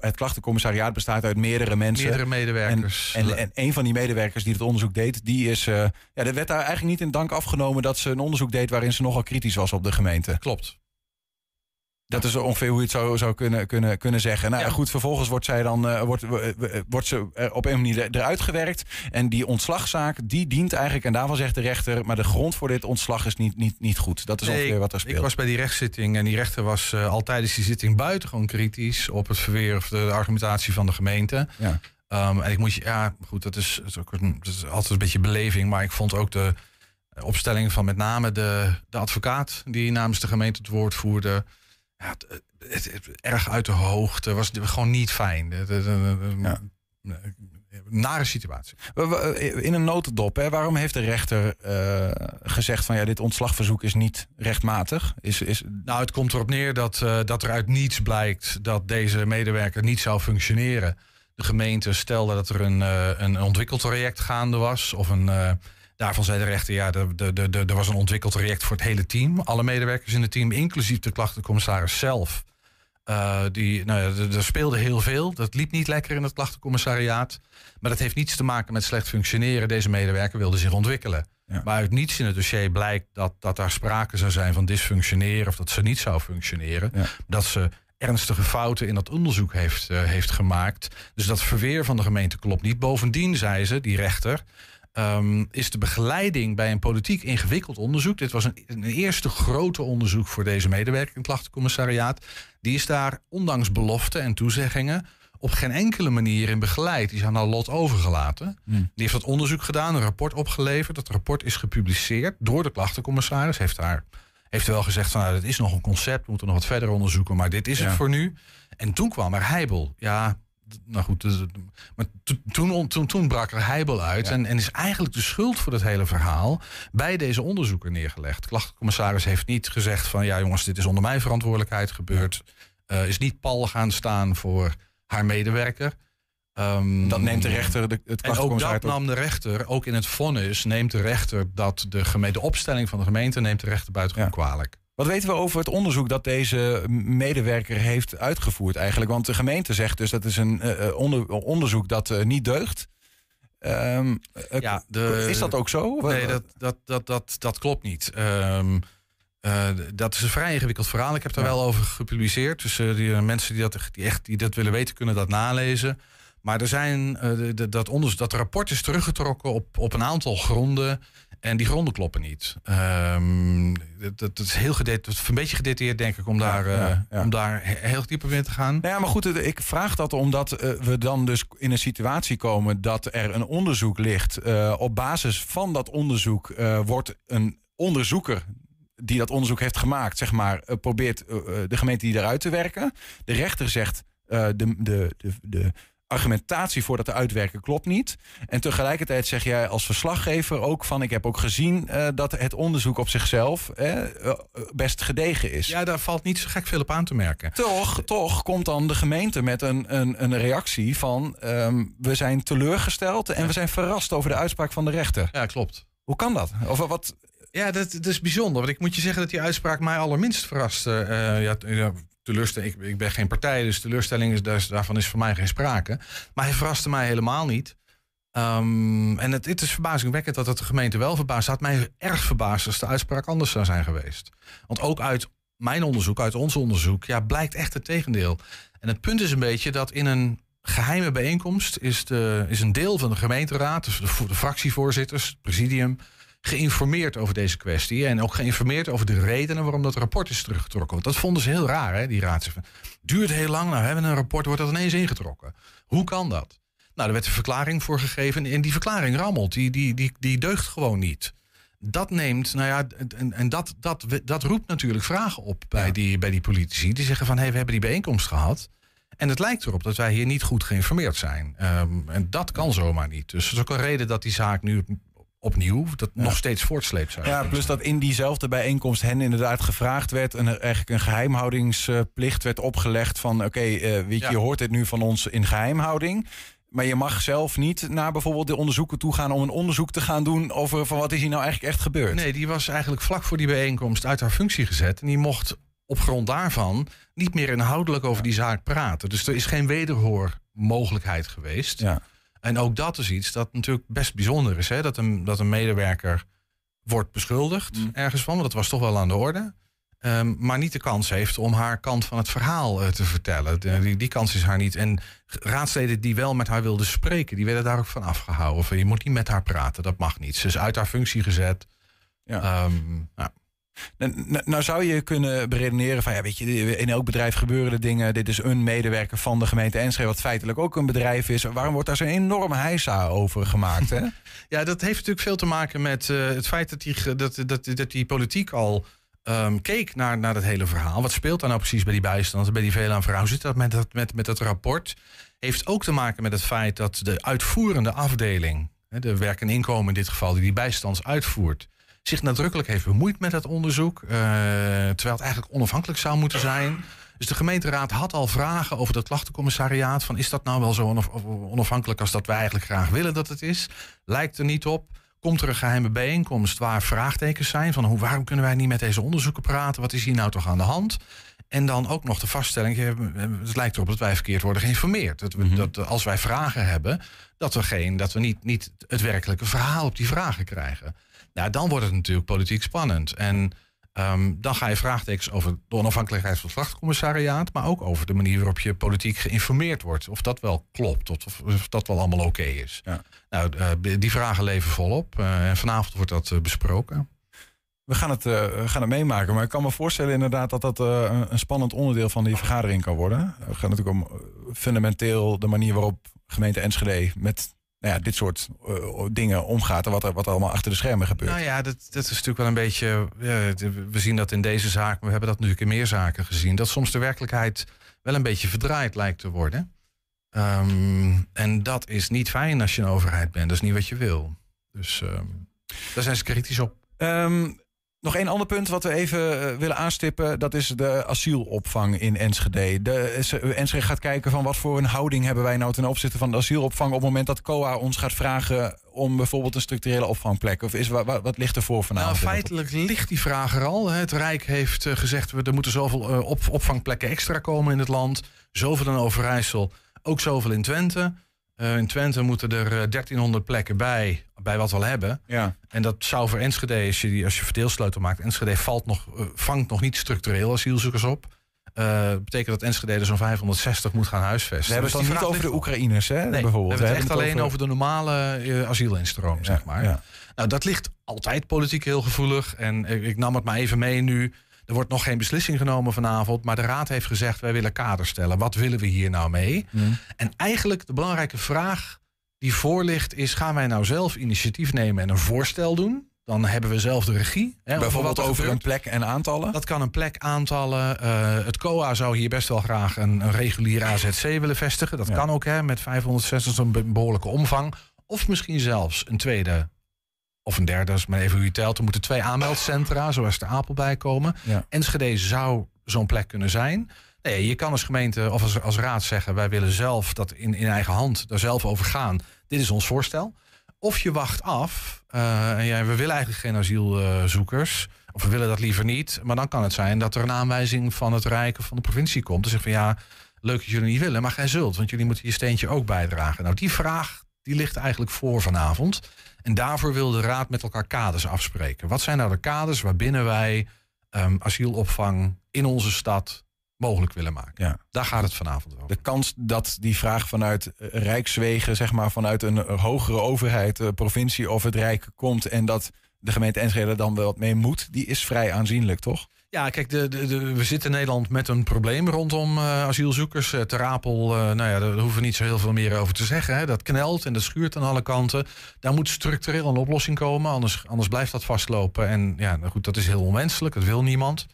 het klachtencommissariaat bestaat uit meerdere mensen. Meerdere medewerkers. En, en, en een van die medewerkers die het onderzoek deed, die is. ja, er werd daar eigenlijk niet in dank afgenomen dat ze een onderzoek deed waarin ze nogal kritisch was op de gemeente. Klopt. Dat is ongeveer hoe je het zou, zou kunnen, kunnen, kunnen zeggen. Nou ja. goed, vervolgens wordt, zij dan, uh, wordt, uh, wordt ze op een manier eruit gewerkt. En die ontslagzaak, die dient eigenlijk, en daarvan zegt de rechter... maar de grond voor dit ontslag is niet, niet, niet goed. Dat is nee, ongeveer wat er speelt. Ik was bij die rechtszitting en die rechter was uh, al tijdens die zitting buitengewoon kritisch... op het verweer of de, de argumentatie van de gemeente. Ja. Um, en ik moet je, ja, goed, dat is, dat is, ook een, dat is altijd een beetje beleving... maar ik vond ook de opstelling van met name de, de advocaat... die namens de gemeente het woord voerde ja, het, het, het, erg uit de hoogte. Was gewoon niet fijn. Ja. Nare situatie. In een notendop, hè, waarom heeft de rechter uh, gezegd van ja, dit ontslagverzoek is niet rechtmatig? Is, is... Nou, het komt erop neer dat, uh, dat er uit niets blijkt dat deze medewerker niet zou functioneren. De gemeente stelde dat er een, uh, een ontwikkeltraject gaande was of een Daarvan zei de rechter, ja, er was een ontwikkeld traject voor het hele team. Alle medewerkers in het team, inclusief de klachtencommissaris zelf. Uh, die, nou ja, er speelde heel veel. Dat liep niet lekker in het klachtencommissariaat. Maar dat heeft niets te maken met slecht functioneren. Deze medewerker wilde zich ontwikkelen. Ja. Maar uit niets in het dossier blijkt dat, dat daar sprake zou zijn van dysfunctioneren. of dat ze niet zou functioneren. Ja. Dat ze ernstige fouten in dat onderzoek heeft, uh, heeft gemaakt. Dus dat verweer van de gemeente klopt niet. Bovendien zei ze, die rechter. Um, is de begeleiding bij een politiek ingewikkeld onderzoek. Dit was een, een, eerste grote onderzoek voor deze medewerker in het klachtencommissariaat. Die is daar, ondanks beloften en toezeggingen, op geen enkele manier in begeleid. Die is aan haar lot overgelaten. Hmm. Die heeft dat onderzoek gedaan, een rapport opgeleverd. Dat rapport is gepubliceerd door de klachtencommissaris. Heeft daar heeft wel gezegd van nou, dat is nog een concept, we moeten nog wat verder onderzoeken, maar dit is ja. het voor nu. En toen kwam er Heibel. Ja, nou goed, dus, maar toen, toen, toen brak er heibel uit. En, en is eigenlijk de schuld voor het hele verhaal bij deze onderzoeker neergelegd. De klachtencommissaris heeft niet gezegd van ja jongens, dit is onder mijn verantwoordelijkheid gebeurd. Uh, is niet pal gaan staan voor haar medewerker. Um, dat neemt de rechter de, het En ook dat nam de rechter, ook in het vonnis, neemt de rechter dat de, gemeente, de opstelling van de gemeente neemt de rechter buitengewoon ja. kwalijk. Wat weten we over het onderzoek dat deze medewerker heeft uitgevoerd eigenlijk? Want de gemeente zegt dus dat is een uh, onder, onderzoek dat uh, niet deugt. Um, ja, de, is dat ook zo? Nee, dat, dat, dat, dat, dat klopt niet. Um, uh, dat is een vrij ingewikkeld verhaal. Ik heb daar ja. wel over gepubliceerd. Dus die mensen die dat, die echt die dat willen weten, kunnen dat nalezen. Maar er zijn, dat, onderzoek, dat rapport is teruggetrokken op, op een aantal gronden. En die gronden kloppen niet. Um, dat, dat, is heel gedetailleerd, een beetje gedetailleerd denk ik om daar, ja, ja, ja. Uh, om daar heel diep op in te gaan. Nou ja, maar goed, ik vraag dat omdat uh, we dan dus in een situatie komen dat er een onderzoek ligt. Uh, op basis van dat onderzoek wordt een onderzoeker die dat onderzoek heeft gemaakt, zeg maar, probeert de gemeente die eruit te werken. De rechter zegt de, de, de, de argumentatie voor dat de uitwerken klopt niet. En tegelijkertijd zeg jij als verslaggever ook van... ik heb ook gezien uh, dat het onderzoek op zichzelf uh, best gedegen is. Ja, daar valt niet zo gek veel op aan te merken. Toch, toch komt dan de gemeente met een, een, een reactie van... Um, we zijn teleurgesteld en we zijn verrast over de uitspraak van de rechter. Ja, klopt. Hoe kan dat? Of wat... Ja, dat, dat is bijzonder. Want ik moet je zeggen dat die uitspraak mij allerminst verraste. Uh, ja, teleurstelling. Ik, ik ben geen partij, dus teleurstelling is, dus, daarvan is voor mij geen sprake. Maar hij verraste mij helemaal niet. Um, en het, het, is verbazingwekkend dat het de gemeente wel verbaasd had. Mij erg verbaasd als de uitspraak anders zou zijn geweest. Want ook uit mijn onderzoek, uit ons onderzoek, ja, blijkt echt het tegendeel. En het punt is een beetje dat in een geheime bijeenkomst is, de, is een deel van de gemeenteraad, dus de fractievoorzitters, het presidium, geïnformeerd over deze kwestie. En ook geïnformeerd over de redenen waarom dat rapport is teruggetrokken. Want dat vonden ze heel raar, hè, die raad. Duurt heel lang, nou hebben we een rapport, wordt dat ineens ingetrokken. Hoe kan dat? Nou, er werd een verklaring voor gegeven en die verklaring rammelt. Die, die, die, die deugt gewoon niet. Dat neemt, nou ja, en, en dat, dat, dat roept natuurlijk vragen op bij, ja. die, bij die politici. Die zeggen van, hé, hey, we hebben die bijeenkomst gehad. En het lijkt erop dat wij hier niet goed geïnformeerd zijn. Um, en dat kan zomaar niet. Dus dat is ook een reden dat die zaak nu opnieuw dat ja. nog steeds voortsleept. Ja, plus dat in diezelfde bijeenkomst hen inderdaad gevraagd werd... en er eigenlijk een geheimhoudingsplicht werd opgelegd van... oké, okay, uh, weet je, ja. je hoort dit nu van ons in geheimhouding... Maar je mag zelf niet naar bijvoorbeeld de onderzoeken toe gaan om een onderzoek te gaan doen over van wat is hier nou eigenlijk echt gebeurd. Nee, die was eigenlijk vlak voor die bijeenkomst uit haar functie gezet. En die mocht op grond daarvan niet meer inhoudelijk over die zaak praten. Dus er is geen wederhoormogelijkheid geweest. Ja. En ook dat is iets dat natuurlijk best bijzonder is. Hè? Dat, een, dat een medewerker wordt beschuldigd Mm. ergens van. Want dat was toch wel aan de orde. Ehm, maar niet de kans heeft om haar kant van het verhaal eh, te vertellen. De- die, die kans is haar niet. En raadsleden die wel met haar wilden spreken, die werden daar ook van afgehouden. Van, je moet niet met haar praten, dat mag niet. Ze is uit haar functie gezet. Ja. Ehm, nou, Nou, zou je kunnen beredeneren van ja, weet je, in elk bedrijf gebeuren er dingen. Dit is een medewerker van de gemeente Enschede, wat feitelijk ook een bedrijf is. Waarom wordt daar zo'n enorme heisa over gemaakt? Hè? Ja, dat heeft natuurlijk veel te maken met eh, het feit dat die, dat, dat, dat die politiek al ehm, keek naar, naar dat hele verhaal. Wat speelt daar nou precies bij die bijstand, bij die VLAN vrouw? Hoe zit dat met dat, met, met dat rapport? Heeft ook te maken met het feit dat de uitvoerende afdeling, de werk en inkomen in dit geval, die die bijstands uitvoert, zich nadrukkelijk heeft bemoeid met dat onderzoek. eh, terwijl het eigenlijk onafhankelijk zou moeten zijn. Dus de gemeenteraad had al vragen over dat klachtencommissariaat. Van is dat nou wel zo onaf- onafhankelijk als dat wij eigenlijk graag willen dat het is? Lijkt er niet op. Komt er een geheime bijeenkomst waar vraagtekens zijn van hoe, waarom kunnen wij niet met deze onderzoeken praten? Wat is hier nou toch aan de hand? En dan ook nog de vaststelling, eh, het lijkt erop dat wij verkeerd worden geïnformeerd. Dat, we, dat als wij vragen hebben, dat we, geen, dat we niet, niet het werkelijke verhaal op die vragen krijgen. Nou, dan wordt het natuurlijk politiek spannend. En ehm, dan ga je vraagtekens over de onafhankelijkheid van het slachtcommissariaat, maar ook over de manier waarop je politiek geïnformeerd wordt. Of dat wel klopt, of, of dat wel allemaal oké is. Ja. Nou, eh, die vragen leven volop. eh, en vanavond wordt dat eh, besproken. We gaan, het, we gaan het meemaken, maar ik kan me voorstellen inderdaad dat dat een- spannend onderdeel van die vergadering kan worden. Het gaat natuurlijk om fundamenteel de manier waarop gemeente Enschede met nou ja, dit soort eh, dingen omgaat en wat er, wat er allemaal achter de schermen gebeurt. Nou ja, dat, dat is natuurlijk wel een beetje. de- we zien dat in deze zaak, maar we hebben dat natuurlijk in meer zaken gezien. Dat soms de werkelijkheid wel een beetje verdraaid lijkt te worden. Ehm, en dat is niet fijn als je een overheid bent. Dat is niet wat je wil. Dus ehm, daar zijn ze kritisch op. Ehm, nog één ander punt wat we even eh, willen aanstippen. Dat is de asielopvang in Enschede. De, Enschede gaat kijken van wat voor een houding hebben wij nou ten opzichte van de asielopvang... op het moment dat COA ons gaat vragen om bijvoorbeeld een structurele opvangplek. Of is, wat, wat, wat ligt er voor Nou, vanavond? feitelijk ligt die vraag er al. hè. Het Rijk heeft eh, gezegd, we- er moeten zoveel eh, op, opvangplekken extra komen in het land. Zoveel in Overijssel, ook zoveel in Twente. Eh, in Twente moeten er eh, 1300 plekken bij, bij wat we al hebben. Ja. En dat zou voor Enschede, als je, die, als je verdeelsleutel maakt... Enschede valt nog, eh, vangt nog niet structureel asielzoekers op. Eh, dat betekent dat Enschede er zo'n 560 moet gaan huisvesten. We hebben het Dus dan niet over de. Oekraïners, hè, Nee, bijvoorbeeld. we hebben het echt alleen over... de normale eh, asielinstroom, zeg maar. ja. Nou, dat ligt altijd politiek heel gevoelig. En ik, ik nam het maar even mee nu. Er wordt nog geen beslissing genomen vanavond. Maar de Raad heeft gezegd, wij willen kaders stellen. Wat willen we hier nou mee? Mm. En eigenlijk de belangrijke vraag die voor ligt is... gaan wij nou zelf initiatief nemen en een voorstel doen? Dan hebben we zelf de regie. Hè, Bijvoorbeeld er over een plek en aantallen. Dat kan een plek aantallen. Eh, het COA zou hier best wel graag een, een regulier AZC willen vestigen. Dat Ja. kan ook hè, met 560 zo'n be- behoorlijke omvang. Of misschien zelfs een tweede of een derde, is maar even hoe je telt. Er moeten twee aanmeldcentra, zoals de Apel bij komen. Ja. Enschede zou zo'n plek kunnen zijn. Nee, je kan als gemeente of als, als raad zeggen... wij willen zelf dat in, in eigen hand daar zelf over gaan. Dit is ons voorstel. Of je wacht af. eh, en ja, we willen eigenlijk geen asielzoekers. Of we willen dat liever niet. Maar dan kan het zijn dat er een aanwijzing van het Rijk of van de provincie komt. En zegt van ja, leuk dat jullie niet willen, maar gij zult. Want jullie moeten je steentje ook bijdragen. Nou, die vraag die ligt eigenlijk voor vanavond. En daarvoor wil de Raad met elkaar kaders afspreken. Wat zijn nou de kaders waarbinnen wij ehm, asielopvang in onze stad mogelijk willen maken? Ja. Daar gaat het vanavond over. De kans dat die vraag vanuit eh, Rijkswegen, zeg maar vanuit een hogere overheid, eh, provincie of het Rijk komt en dat de gemeente Enschede dan wel wat mee moet, die is vrij aanzienlijk, toch? Ja, kijk, de, de, de- we zitten in Nederland met een probleem rondom eh, asielzoekers. Eh, Ter Apel, eh, nou ja, daar hoeven we niet zo heel veel meer over te zeggen. Hè. Dat knelt en dat schuurt aan alle kanten. Daar moet structureel een oplossing komen, anders, anders blijft dat vastlopen. En ja, nou goed, dat is heel onwenselijk, dat wil niemand.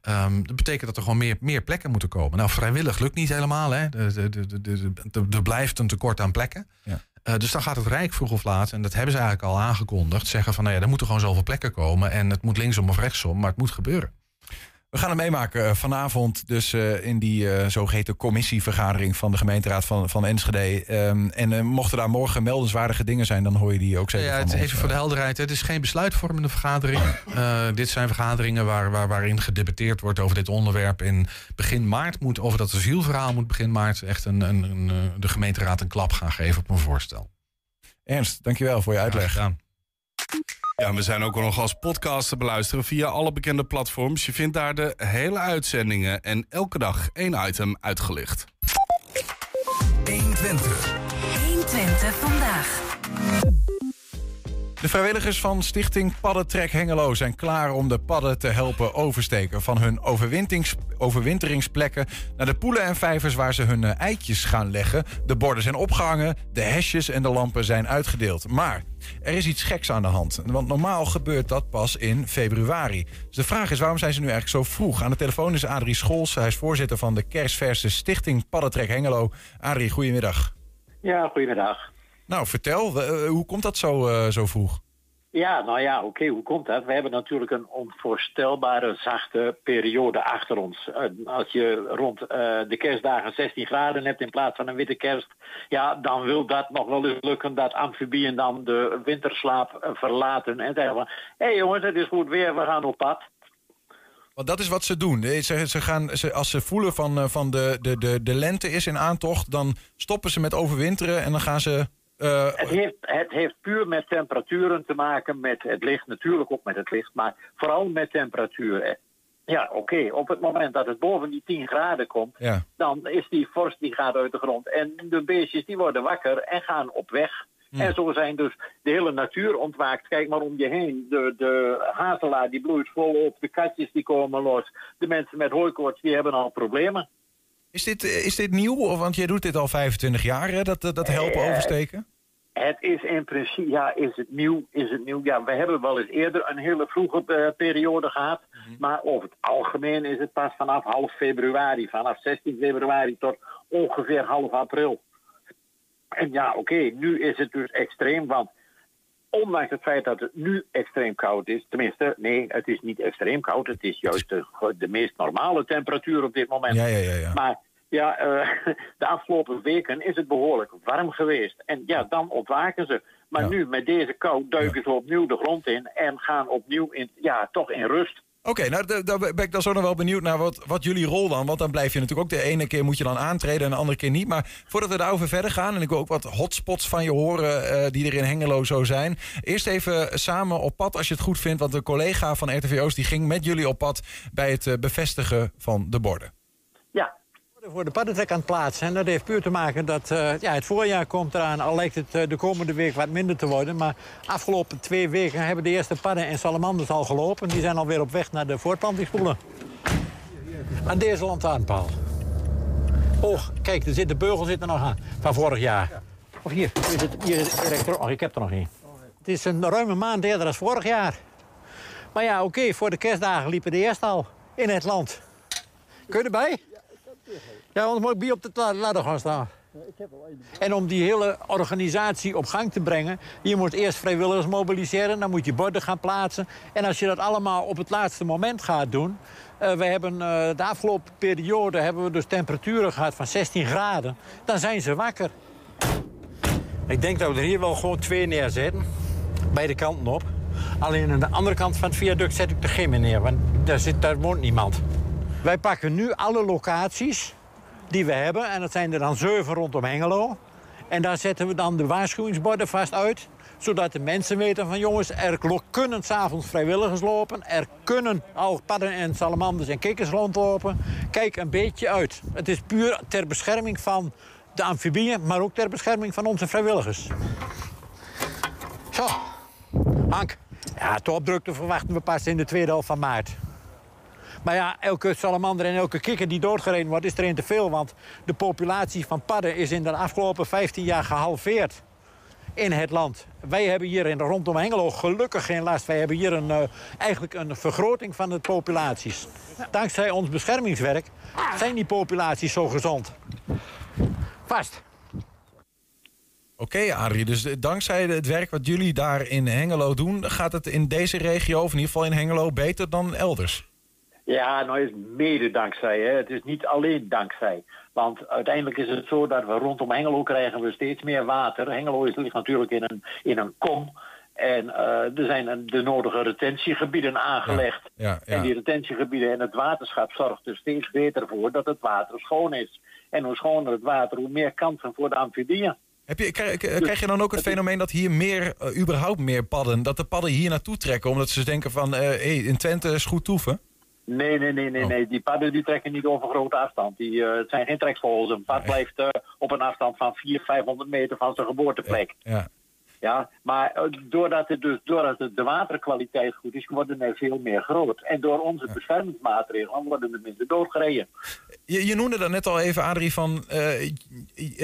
Ehm, dat betekent dat er gewoon meer, meer plekken moeten komen. Nou, vrijwillig lukt niet helemaal. Hè. Er- blijft een tekort aan plekken. Ja. Dus dan gaat het Rijk vroeg of laat, en dat hebben ze eigenlijk al aangekondigd, zeggen van nou ja, er moeten gewoon zoveel plekken komen. En het moet linksom of rechtsom, maar het moet gebeuren. We gaan het meemaken eh, vanavond, dus eh, in die eh, zogeheten commissievergadering van de gemeenteraad van, van Enschede. Ehm, en mochten daar morgen meldenswaardige dingen zijn, dan hoor je die ook zeker Ja, het, ons. even voor de helderheid. Het is geen besluitvormende vergadering. Dit zijn vergaderingen waar, waar, waarin gedebatteerd wordt over dit onderwerp. In begin maart moet over dat asielverhaal moet begin maart echt een, een, een, de gemeenteraad een klap gaan geven op een voorstel. Ernst, dankjewel voor je uitleg. Ja, Ja, en we zijn ook nog als podcast te beluisteren via alle bekende platforms. Je vindt daar de hele uitzendingen en elke dag één item uitgelicht. 120. 120 vandaag. De vrijwilligers van Stichting Paddentrek Hengelo zijn klaar om de padden te helpen oversteken. Van hun overwinterings- overwinteringsplekken naar de poelen en vijvers waar ze hun eh, eitjes gaan leggen. De borden zijn opgehangen, de hesjes en de lampen zijn uitgedeeld. Maar er is iets geks aan de hand. Want normaal gebeurt dat pas in februari. Dus de vraag is, waarom zijn ze nu eigenlijk zo vroeg? Aan de telefoon is Adrie Scholz. Hij is voorzitter van de kerstverse Stichting Paddentrek Hengelo. Adrie, goedemiddag. Ja, goedemiddag. Nou, vertel, eh, hoe komt dat zo, eh, zo vroeg? Ja, nou ja, oké, hoe komt dat? We hebben natuurlijk een onvoorstelbare zachte periode achter ons. Als je rond eh, de kerstdagen 16 graden hebt in plaats van een witte kerst, ja, dan wil dat nog wel eens lukken dat amfibieën dan de winterslaap verlaten en zeggen van, hé hey jongens, het is goed weer, we gaan op pad. Want dat is wat ze doen. Ze, ze gaan, ze, als ze voelen van, van de, de, de, de lente is in aantocht, dan stoppen ze met overwinteren en dan gaan ze. Eh, Het heeft, het heeft puur met temperaturen te maken, met het licht, natuurlijk ook met het licht, maar vooral met temperaturen. Ja, oké, op het moment dat het boven die 10 graden komt, ja. dan is die vorst die gaat uit de grond. En de beestjes die worden wakker en gaan op weg. En zo zijn dus de hele natuur ontwaakt. Kijk maar om je heen. De, de hazelaar die bloeit volop. De katjes die komen los. De mensen met hooikoorts die hebben al problemen. Is, dit, eh, is dit nieuw? Of- Want jij doet dit al 25 jaar, hè? Dat, dat dat helpen Eh, oversteken? Het is in principe, ja, is het nieuw? Is het nieuw? Ja, we hebben wel eens eerder een hele vroege eh, periode gehad. Maar over het algemeen is het pas vanaf half februari, vanaf 16 februari tot ongeveer half april. En ja, oké, nu is het dus extreem, want ondanks het feit dat het nu extreem koud is, tenminste, nee, het is niet extreem koud, het is juist de, de meest normale temperatuur op dit moment. Ja, ja, ja. ja. Maar ja, eh, de afgelopen weken is het behoorlijk warm geweest. En ja, dan ontwaken ze. Maar Ja. nu, met deze kou, duiken ze opnieuw de grond in en gaan opnieuw in, ja, toch in rust. Oké, nou da- daar ben ik dan zo nog wel benieuwd naar wat, wat jullie rol dan. Want dan blijf je natuurlijk ook de ene keer moet je dan aantreden en de andere keer niet. Maar voordat we daarover verder gaan, en ik wil ook wat hotspots van je horen eh, die er in Hengelo zo zijn. Eerst even samen op pad als je het goed vindt. Want een collega van RTVO's die ging met jullie op pad bij het eh, bevestigen van de borden. Voor de paddentrek aan het plaatsen. En dat heeft puur te maken dat eh, ja, het voorjaar komt eraan. Al lijkt het eh, de komende week wat minder te worden. Maar afgelopen twee weken hebben de eerste padden en salamanders al gelopen. Die zijn alweer op weg naar de voortplantingspoelen. Aan deze lantaarnpaal. Oh, kijk, er zit, de beugel zit er nog aan. Van vorig jaar. Of hier, hier hier is het elektro... Oh, ik heb er nog één. Het is een ruime maand eerder dan vorig jaar. Maar ja, oké, voor de kerstdagen liepen de eerst al in het land. Kun je erbij? Ja, anders moet ik bij op de la- ladder gaan staan. En om die hele organisatie op gang te brengen... je moet eerst vrijwilligers mobiliseren, dan moet je borden gaan plaatsen. En als je dat allemaal op het laatste moment gaat doen... eh, we hebben eh, de afgelopen periode hebben we dus temperaturen gehad van 16 graden. Dan zijn ze wakker. Ik denk dat we er hier wel gewoon twee neerzetten. Beide kanten op. Alleen aan de andere kant van het viaduct zet ik er geen meer neer, want daar, zit, daar woont niemand. Wij pakken nu alle locaties die we hebben, en dat zijn er dan zeven rondom Hengelo. En daar zetten we dan de waarschuwingsborden vast uit, zodat de mensen weten van jongens, er kunnen s'avonds vrijwilligers lopen, er kunnen al padden en salamanders en kikkers rondlopen. Kijk een beetje uit. Het is puur ter bescherming van de amfibieën, maar ook ter bescherming van onze vrijwilligers. Zo, Hank. Ja, topdrukte verwachten we pas in de tweede helft van maart. Maar ja, elke salamander en elke kikker die doodgereden wordt, is er een te veel. Want de populatie van padden is in de afgelopen 15 jaar gehalveerd in het land. Wij hebben hier in rondom Hengelo gelukkig geen last. Wij hebben hier een, eh, eigenlijk een vergroting van de populaties. Dankzij ons beschermingswerk zijn die populaties zo gezond. Vast. Oké, Adrie, dus dankzij het werk wat jullie daar in Hengelo doen... gaat het in deze regio, of in ieder geval in Hengelo, beter dan elders? Ja, nou is mede dankzij. Hè. Het is niet alleen dankzij. Want uiteindelijk is het zo dat we rondom Hengelo krijgen we steeds meer water. Hengelo is, ligt natuurlijk in een, in een kom. En eh, er zijn de nodige retentiegebieden aangelegd. Ja, ja. En die retentiegebieden en het waterschap zorgt er steeds beter voor dat het water schoon is. En hoe schoner het water, hoe meer kansen voor de amfibieën. Heb je, krijg, krijg je dan ook het fenomeen dat hier meer, eh, überhaupt meer padden, dat de padden hier naartoe trekken omdat ze denken van, eh hey, in Twente is goed toeven? Nee, nee, nee, nee, nee. Die padden die trekken niet over grote afstand. Die, eh, het zijn geen treksvogels. Een pad blijft eh, op een afstand van 400, 500 meter van zijn geboorteplek. Ja. Ja, maar eh, doordat, het dus, doordat het de waterkwaliteit goed is, worden er veel meer groot. En door onze beschermingsmaatregelen worden er minder doodgereden. Je, je noemde dat net al even, Adrie, van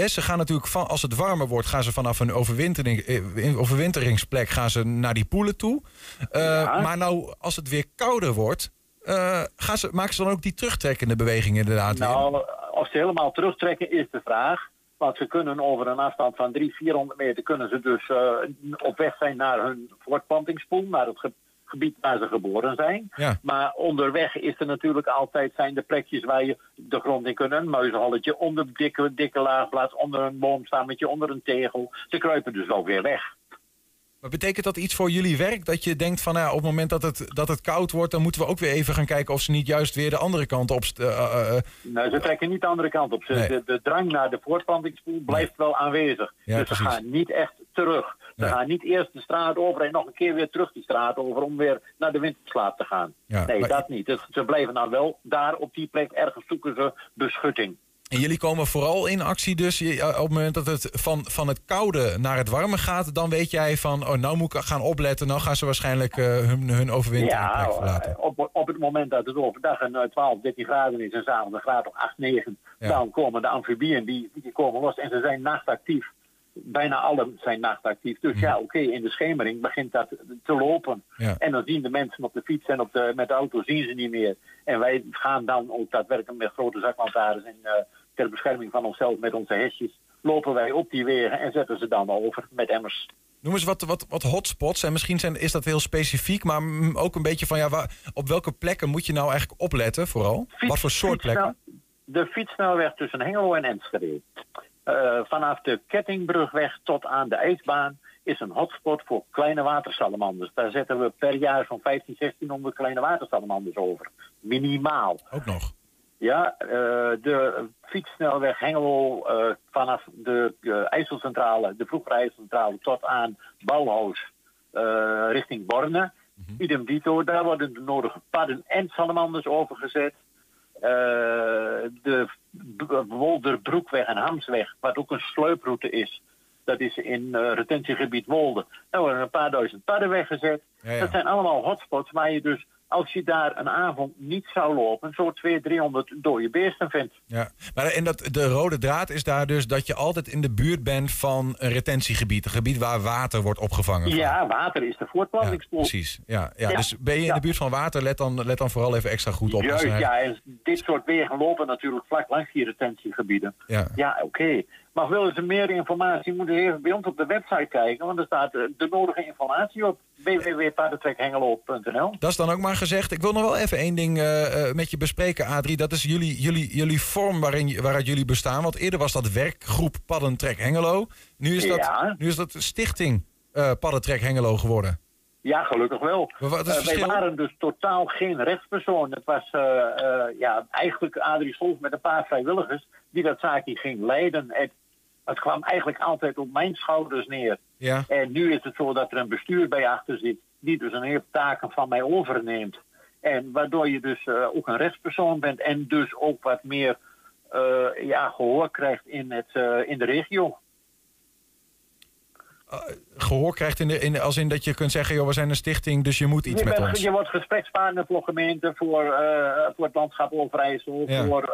ze gaan natuurlijk van, als het warmer wordt, gaan ze vanaf een overwintering, overwinteringsplek gaan ze naar die poelen toe. Maar nou, als het weer kouder wordt, eh, gaan ze, maken ze dan ook die terugtrekkende beweging inderdaad weer? Nou, of ze helemaal terugtrekken is de vraag. Want ze kunnen over een afstand van 300, 400 meter kunnen ze dus eh, op weg zijn naar hun voortplantingspoel, naar het ge- gebied waar ze geboren zijn. Ja. Maar onderweg is er natuurlijk altijd zijn de plekjes waar je de grond in kunt. Een muizenhalletje, onder een dikke, dikke laagplaats, onder een boomstammetje, onder een tegel. Ze kruipen dus ook weer weg. Maar betekent dat iets voor jullie werk? Dat je denkt van nou, op het moment dat het, dat het koud wordt, dan moeten we ook weer even gaan kijken of ze niet juist weer de andere kant op. eh, eh, eh, Nou, ze trekken niet de andere kant op. Ze, Nee. de, de drang naar de voortplantingspoel blijft wel aanwezig. Ja, dus precies. ze gaan niet echt terug. Ze Nee. gaan niet eerst de straat over en nog een keer weer terug die straat over om weer naar de winterslaap te gaan. Ja, nee, maar- dat niet. Dus ze blijven nou wel daar op die plek ergens zoeken ze beschutting. En jullie komen vooral in actie dus op het moment dat het van, van het koude naar het warme gaat, dan weet jij van, oh nou moet ik gaan opletten, nou gaan ze waarschijnlijk eh, hun, hun overwinteringplek Ja, verlaten. eh, op, op het moment dat het overdag een eh, 12, 13 graden is en s'avonds een graad of 8, 9, Ja. dan komen de amfibieën die, die komen los en ze zijn nachtactief. Bijna alle zijn nachtactief. Dus ja, oké, in de schemering begint dat te lopen. Ja. En dan zien de mensen op de fiets en op de, met de auto zien ze niet meer. En wij gaan dan ook daadwerkelijk met grote zaklantaarns en eh, ter bescherming van onszelf met onze hesjes, lopen wij op die wegen en zetten ze dan over met emmers. Noem eens wat, wat, wat hotspots. En misschien zijn, is dat heel specifiek, maar ook een beetje van ja, waar, op welke plekken moet je nou eigenlijk opletten vooral? wat voor soort plekken? De fietssnelweg tussen Hengelo en Enschede. Eh, vanaf de Kettingbrugweg tot aan de ijsbaan is een hotspot voor kleine watersalamanders. Daar zetten we per jaar zo'n 15, 1600 kleine watersalamanders over. Minimaal. Ook nog. Ja, eh, de fietssnelweg Hengelo eh, vanaf de eh, IJsselcentrale, de vroegere IJsselcentrale, tot aan Bauhaus eh, richting Borne. Idem dito, daar worden de nodige padden en salamanders overgezet. De Wolderbroekweg en Hamsweg, wat ook een sluiproute is. Dat is in retentiegebied Wolde. Daar worden een paar duizend padden weggezet. Ja, ja. Dat zijn allemaal hotspots waar je dus, als je daar een avond niet zou lopen, zo 200, 300 dode beesten vindt. Ja, maar en dat, de rode draad is daar dus dat je altijd in de buurt bent van een retentiegebied. Een gebied waar water wordt opgevangen. Ja, water is de voortplantingspoel. Precies, ja, ja. Ja, Dus ben je in ja. de buurt van water, let dan, let dan vooral even extra goed op. Juist, ja, en dit soort wegen lopen natuurlijk vlak langs die retentiegebieden. Ja. Ja, oké. Maar willen ze meer informatie, moeten ze even bij ons op de website kijken, want er staat eh, de nodige informatie op www.paardentrekhengelo.nl. Dat is dan ook maar gezegd. Ik wil nog wel even één ding eh, eh, met je bespreken, Adrie. Dat is jullie, jullie, jullie vorm waarin, waaruit jullie bestaan. Want eerder was dat werkgroep Paddentrek Hengelo. Nu is dat, Ja. nu is dat stichting Paddentrek Hengelo geworden. Ja, gelukkig wel. Eh, wij waren dus totaal geen rechtspersoon. Het was ja, eigenlijk Adrie Scholz met een paar vrijwilligers die dat zaakje ging leiden. Het, het kwam eigenlijk altijd op mijn schouders neer. Ja. En nu is het zo dat er een bestuur bij achter zit, die dus een hele taken van mij overneemt. En waardoor je dus eh, ook een rechtspersoon bent en dus ook wat meer eh, ja, gehoor krijgt in, het, eh, in de regio. Gehoor krijgt in de, in, als in dat je kunt zeggen, joh, we zijn een stichting, dus je moet iets je, met bent- ons. je wordt gesprekspartner voor gemeenten, voor, voor het landschap Overijssel, Ja. voor,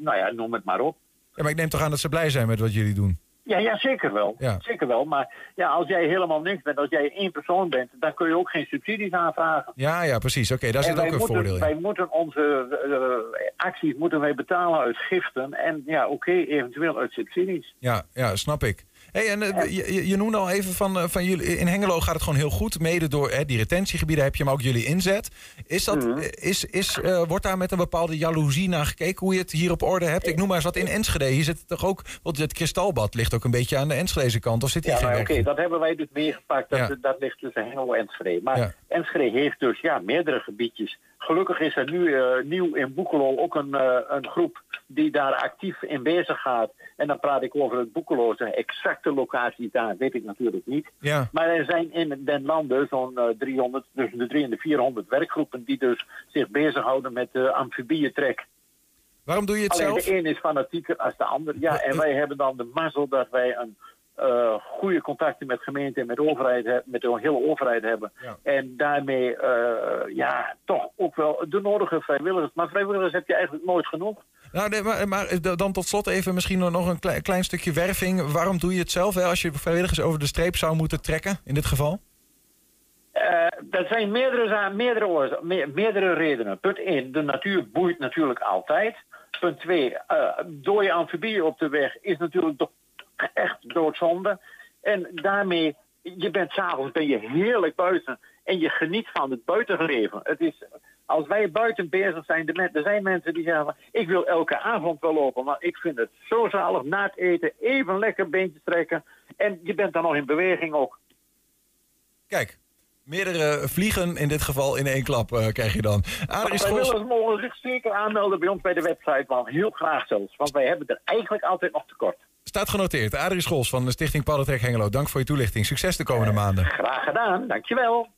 nou ja, noem het maar op. Ja, maar ik neem toch aan dat ze blij zijn met wat jullie doen. Ja, ja, zeker wel. Ja. Zeker wel. Maar ja, als jij helemaal niks bent, als jij één persoon bent, dan kun je ook geen subsidies aanvragen. Ja, ja, precies. Oké, daar En zit ook een moeten, voordeel in. Wij moeten onze eh, acties moeten wij betalen uit giften. En ja, oké, eventueel uit subsidies. Ja, ja, snap ik. Hey, en eh, je, noemde al even van, eh, van jullie. In Hengelo gaat het gewoon heel goed. Mede door hè, die retentiegebieden heb je, maar ook jullie inzet. Is dat, Mhm. eh, is, is, wordt daar met een bepaalde jaloezie naar gekeken hoe je het hier op orde hebt? Ik noem maar eens wat in Enschede. Hier zit het toch ook. Want het kristalbad ligt ook een beetje aan de Enschedeze kant. Of zit hier Ja, oké, dat hebben wij dus meegepakt. Dat, Ja. dat ligt tussen Hengelo en Enschede. Maar Ja. Enschede heeft dus ja, meerdere gebiedjes. Gelukkig is er nu eh, nieuw in Boekelo ook een, eh, een groep die daar actief in bezig gaat. En dan praat ik over het Boekelo. De exacte locatie daar weet ik natuurlijk niet. Ja. Maar er zijn in den landen zo'n eh, 300, tussen de 300 en de 400 werkgroepen die dus zich bezighouden met uh, amfibietrek. Waarom doe je het Alleen zelf? de een is fanatieker als de ander. Ja, en wij hebben dan de mazzel dat wij een eh, goede contacten met gemeente en met, overheid, he- met de hele overheid hebben. En daarmee eh, ja, toch ook wel de nodige vrijwilligers. Maar vrijwilligers heb je eigenlijk nooit genoeg. Nou, nee, maar, maar eh, dan tot slot even misschien nog een klein, klein stukje werving. Waarom doe je het zelf hè, als je vrijwilligers over de streep zou moeten trekken in dit geval? Eh, dat zijn meerdere, meerdere, meerdere redenen. Punt 1, de natuur boeit natuurlijk altijd. Punt 2, dode amfibieën op de weg is natuurlijk toch echt doodzonde. En daarmee, je bent s'avonds ben je heerlijk buiten en je geniet van het buitenleven. Het is, als wij buiten bezig zijn, er zijn mensen die zeggen: Ik wil elke avond wel lopen, maar ik vind het zo zalig na het eten even lekker beentjes trekken. En je bent dan nog in beweging ook. Kijk, meerdere vliegen in dit geval in één klap eh, krijg je dan. Adrie Scholz, Vrijwilligers mogen zich zeker aanmelden bij ons bij de website, want heel graag zelfs. Want wij hebben er eigenlijk altijd nog tekort. Staat genoteerd. Adrie Scholz van de Stichting Paddentrek Hengelo. Dank voor je toelichting. Succes de komende maanden. Graag gedaan, dankjewel.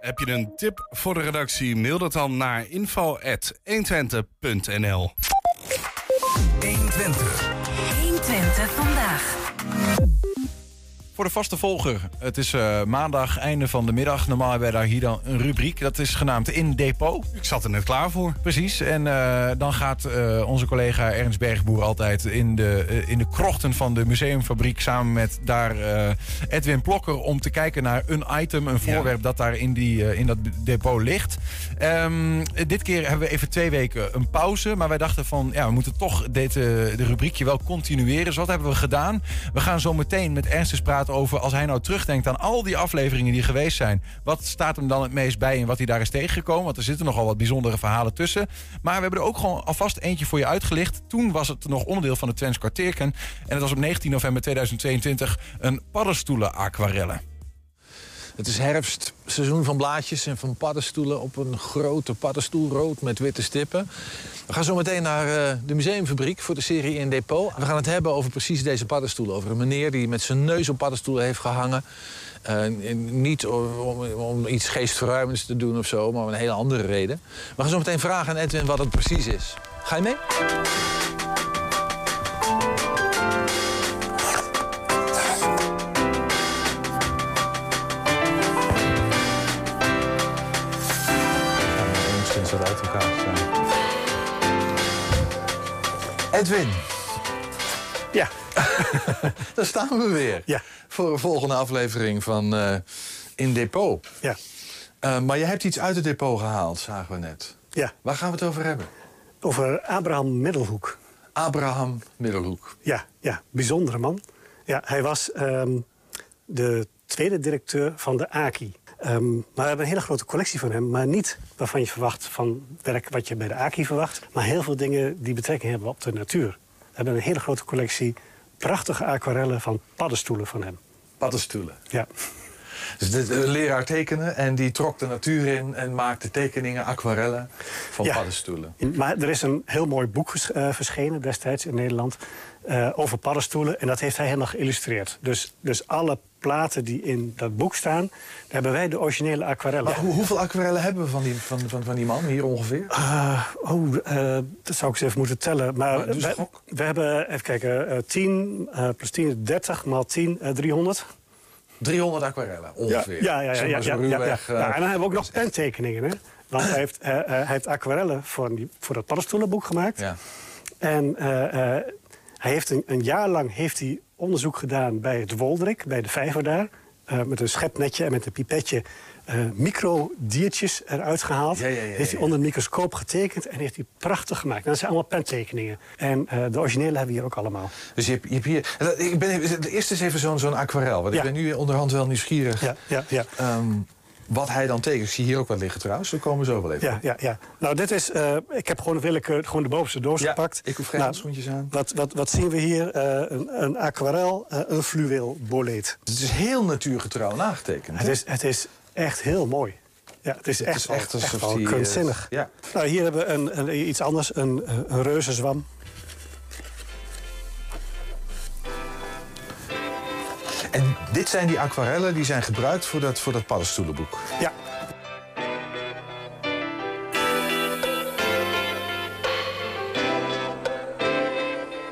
Heb je een tip voor de redactie? Mail dat dan naar info.120.nl 120. 120 vandaag. Voor de vaste volger. Het is eh, maandag, einde van de middag. Normaal hebben wij daar hier dan een rubriek. Dat is genaamd In Depot. Ik zat er net klaar voor. Precies. En eh, dan gaat eh, onze collega Ernst Bergboer altijd in de, in de krochten van de museumfabriek... samen met daar Edwin Plokker om te kijken naar een item, een voorwerp... dat daar in, die, in dat depot ligt. Ehm, dit keer hebben we even twee weken een pauze. Maar wij dachten van, ja, we moeten toch dit, de rubriekje wel continueren. Dus wat hebben we gedaan? We gaan zo meteen met Ernst eens over... als hij nou terugdenkt aan al die afleveringen die geweest zijn... wat staat hem dan het meest bij en wat hij daar is tegengekomen? Want er zitten nogal wat bijzondere verhalen tussen. Maar we hebben er ook gewoon alvast eentje voor je uitgelicht. Toen was het nog onderdeel van het Twents. En het was op 19 november 2022 een paddenstoelen aquarelle. Het is herfst, seizoen van blaadjes en van paddenstoelen op een grote paddenstoel, rood met witte stippen. We gaan zo meteen naar eh, de museumfabriek voor de serie in depot. We gaan het hebben over precies deze paddenstoelen. Over een meneer die met zijn neus op paddenstoelen heeft gehangen. Eh, niet om, om- om iets geestverruimends te doen of zo, maar om een hele andere reden. We gaan zo meteen vragen aan Edwin wat het precies is. Ga je mee? Edwin. Ja. Daar staan we weer. Ja. Voor een volgende aflevering van eh, In Depot. Ja. Eh, maar je hebt iets uit het depot gehaald, zagen we net. Ja. Waar gaan we het over hebben? Over Abraham Middelhoek. Abraham Middelhoek. Ja, ja, bijzondere man. Ja, hij was ehm, de tweede directeur van de AKI. Ehm, maar we hebben een hele grote collectie van hem. Maar niet waarvan je verwacht van werk wat je bij de AKI verwacht. Maar heel veel dingen die betrekking hebben op de natuur. We hebben een hele grote collectie prachtige aquarellen van paddenstoelen van hem. Paddenstoelen. Ja. Dus de, de leraar tekenen en die trok de natuur in en maakte tekeningen, aquarellen van Ja. paddenstoelen. Maar er is een heel mooi boek eh, verschenen destijds in Nederland eh, over paddenstoelen. En dat heeft hij helemaal geïllustreerd. Dus, dus alle platen die in dat boek staan, daar hebben wij de originele aquarellen. Hoe- hoeveel aquarellen hebben we van die, van, van, van die man hier ongeveer? Ah, oh, eh, dat zou ik eens even moeten tellen. Maar eens we, hebben, even kijken, eh 10 eh, plus 10 is 30 maal 10, eh 300. 300 aquarellen ongeveer. Ja, ja, ja. Ja, ja, ja, ja. eh, en dan hebben we ook nog pentekeningen. Hè? Want hij heeft, eh, eh, hij heeft aquarellen voor, die, voor dat paddenstoelenboek gemaakt. Ja. En eh, eh, hij heeft een, een jaar lang heeft hij onderzoek gedaan bij het Woldrik, bij de vijver daar. eh, met een schepnetje en met een pipetje eh microdiertjes eruit gehaald. Ja, ja, ja, heeft hij onder een microscoop getekend en heeft hij prachtig gemaakt. Nou, dat zijn allemaal pentekeningen. En eh, de originele hebben we hier ook allemaal. Dus je hebt, je hebt hier... Ik ben, even- eerst eens even zo'n zo'n aquarel. Want ik ben nu onderhand wel nieuwsgierig. Ja, ja, ja. Ehm, wat hij dan tekent. Ik zie hier ook wat liggen trouwens. Daar komen we zo wel even. Ja, ja, ja. Nou, dit is. eh, ik heb gewoon willekeur gewoon de bovenste doos Ja, gepakt. ik hoef geen Nou, handschoentjes aan. Wat, wat, wat zien we hier? Eh, een, een aquarel, eh, een fluweelboleet. Het is heel natuurgetrouw nagetekend. Het is, het is echt heel mooi. Ja, het is Het echt, is echt kunstzinnig. ja. Nou, hier hebben we een, een, iets anders, een, een reuzenzwam. En dit zijn die aquarellen die zijn gebruikt voor dat, voor dat paddenstoelenboek. Ja.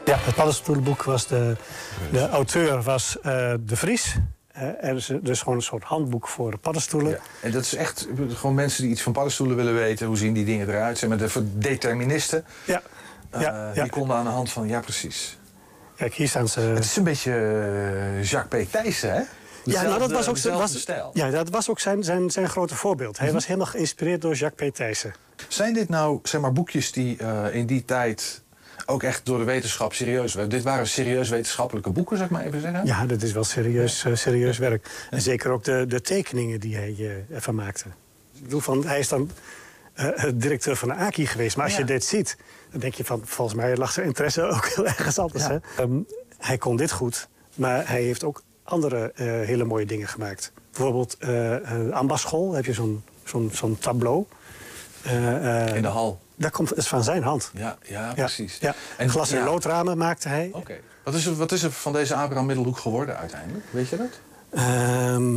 Ja, het paddenstoelenboek was de, de auteur was eh, De Vries. Eh, en dus, dus gewoon een soort handboek voor paddenstoelen. Ja. En dat is echt gewoon mensen die iets van paddenstoelen willen weten. Hoe zien die dingen eruit? Zijn met de voor deterministen. Ja. Eh, Ja, ja. Die konden aan de hand van, ja precies. Kijk, hier staan ze. Het is een beetje eh, Jacques P. Thijssen, hè? Ja, nou, dat was ook, was, stijl. ja, dat was ook zijn, zijn, zijn grote voorbeeld. Mhm. Hij was helemaal geïnspireerd door Jacques P. Thijssen. Zijn dit nou zeg maar, boekjes die eh, in die tijd ook echt door de wetenschap serieus werden? Dit waren serieus wetenschappelijke boeken, zeg maar even zeggen? Ja, dat is wel serieus, eh, serieus werk. En zeker ook de, de tekeningen die hij eh, ervan maakte. Ik bedoel, van, hij is dan directeur van de AKI geweest. Maar als Ja. je dit ziet, dan denk je van... volgens mij lag zijn interesse ook heel ergens anders. Ja. Hè? Ehm, hij kon dit goed, maar hij heeft ook andere eh, hele mooie dingen gemaakt. Bijvoorbeeld eh uh, ambasschool, heb je zo'n zo'n zo'n tableau. Eh, eh, In de hal. Dat komt dat is van zijn hand. Ja, ja, precies. Ja. En- Glas- en ja. loodramen maakte hij. Oké. Wat, is er, wat is er van deze Abraham Middelhoek geworden uiteindelijk? Weet je dat? Ehm,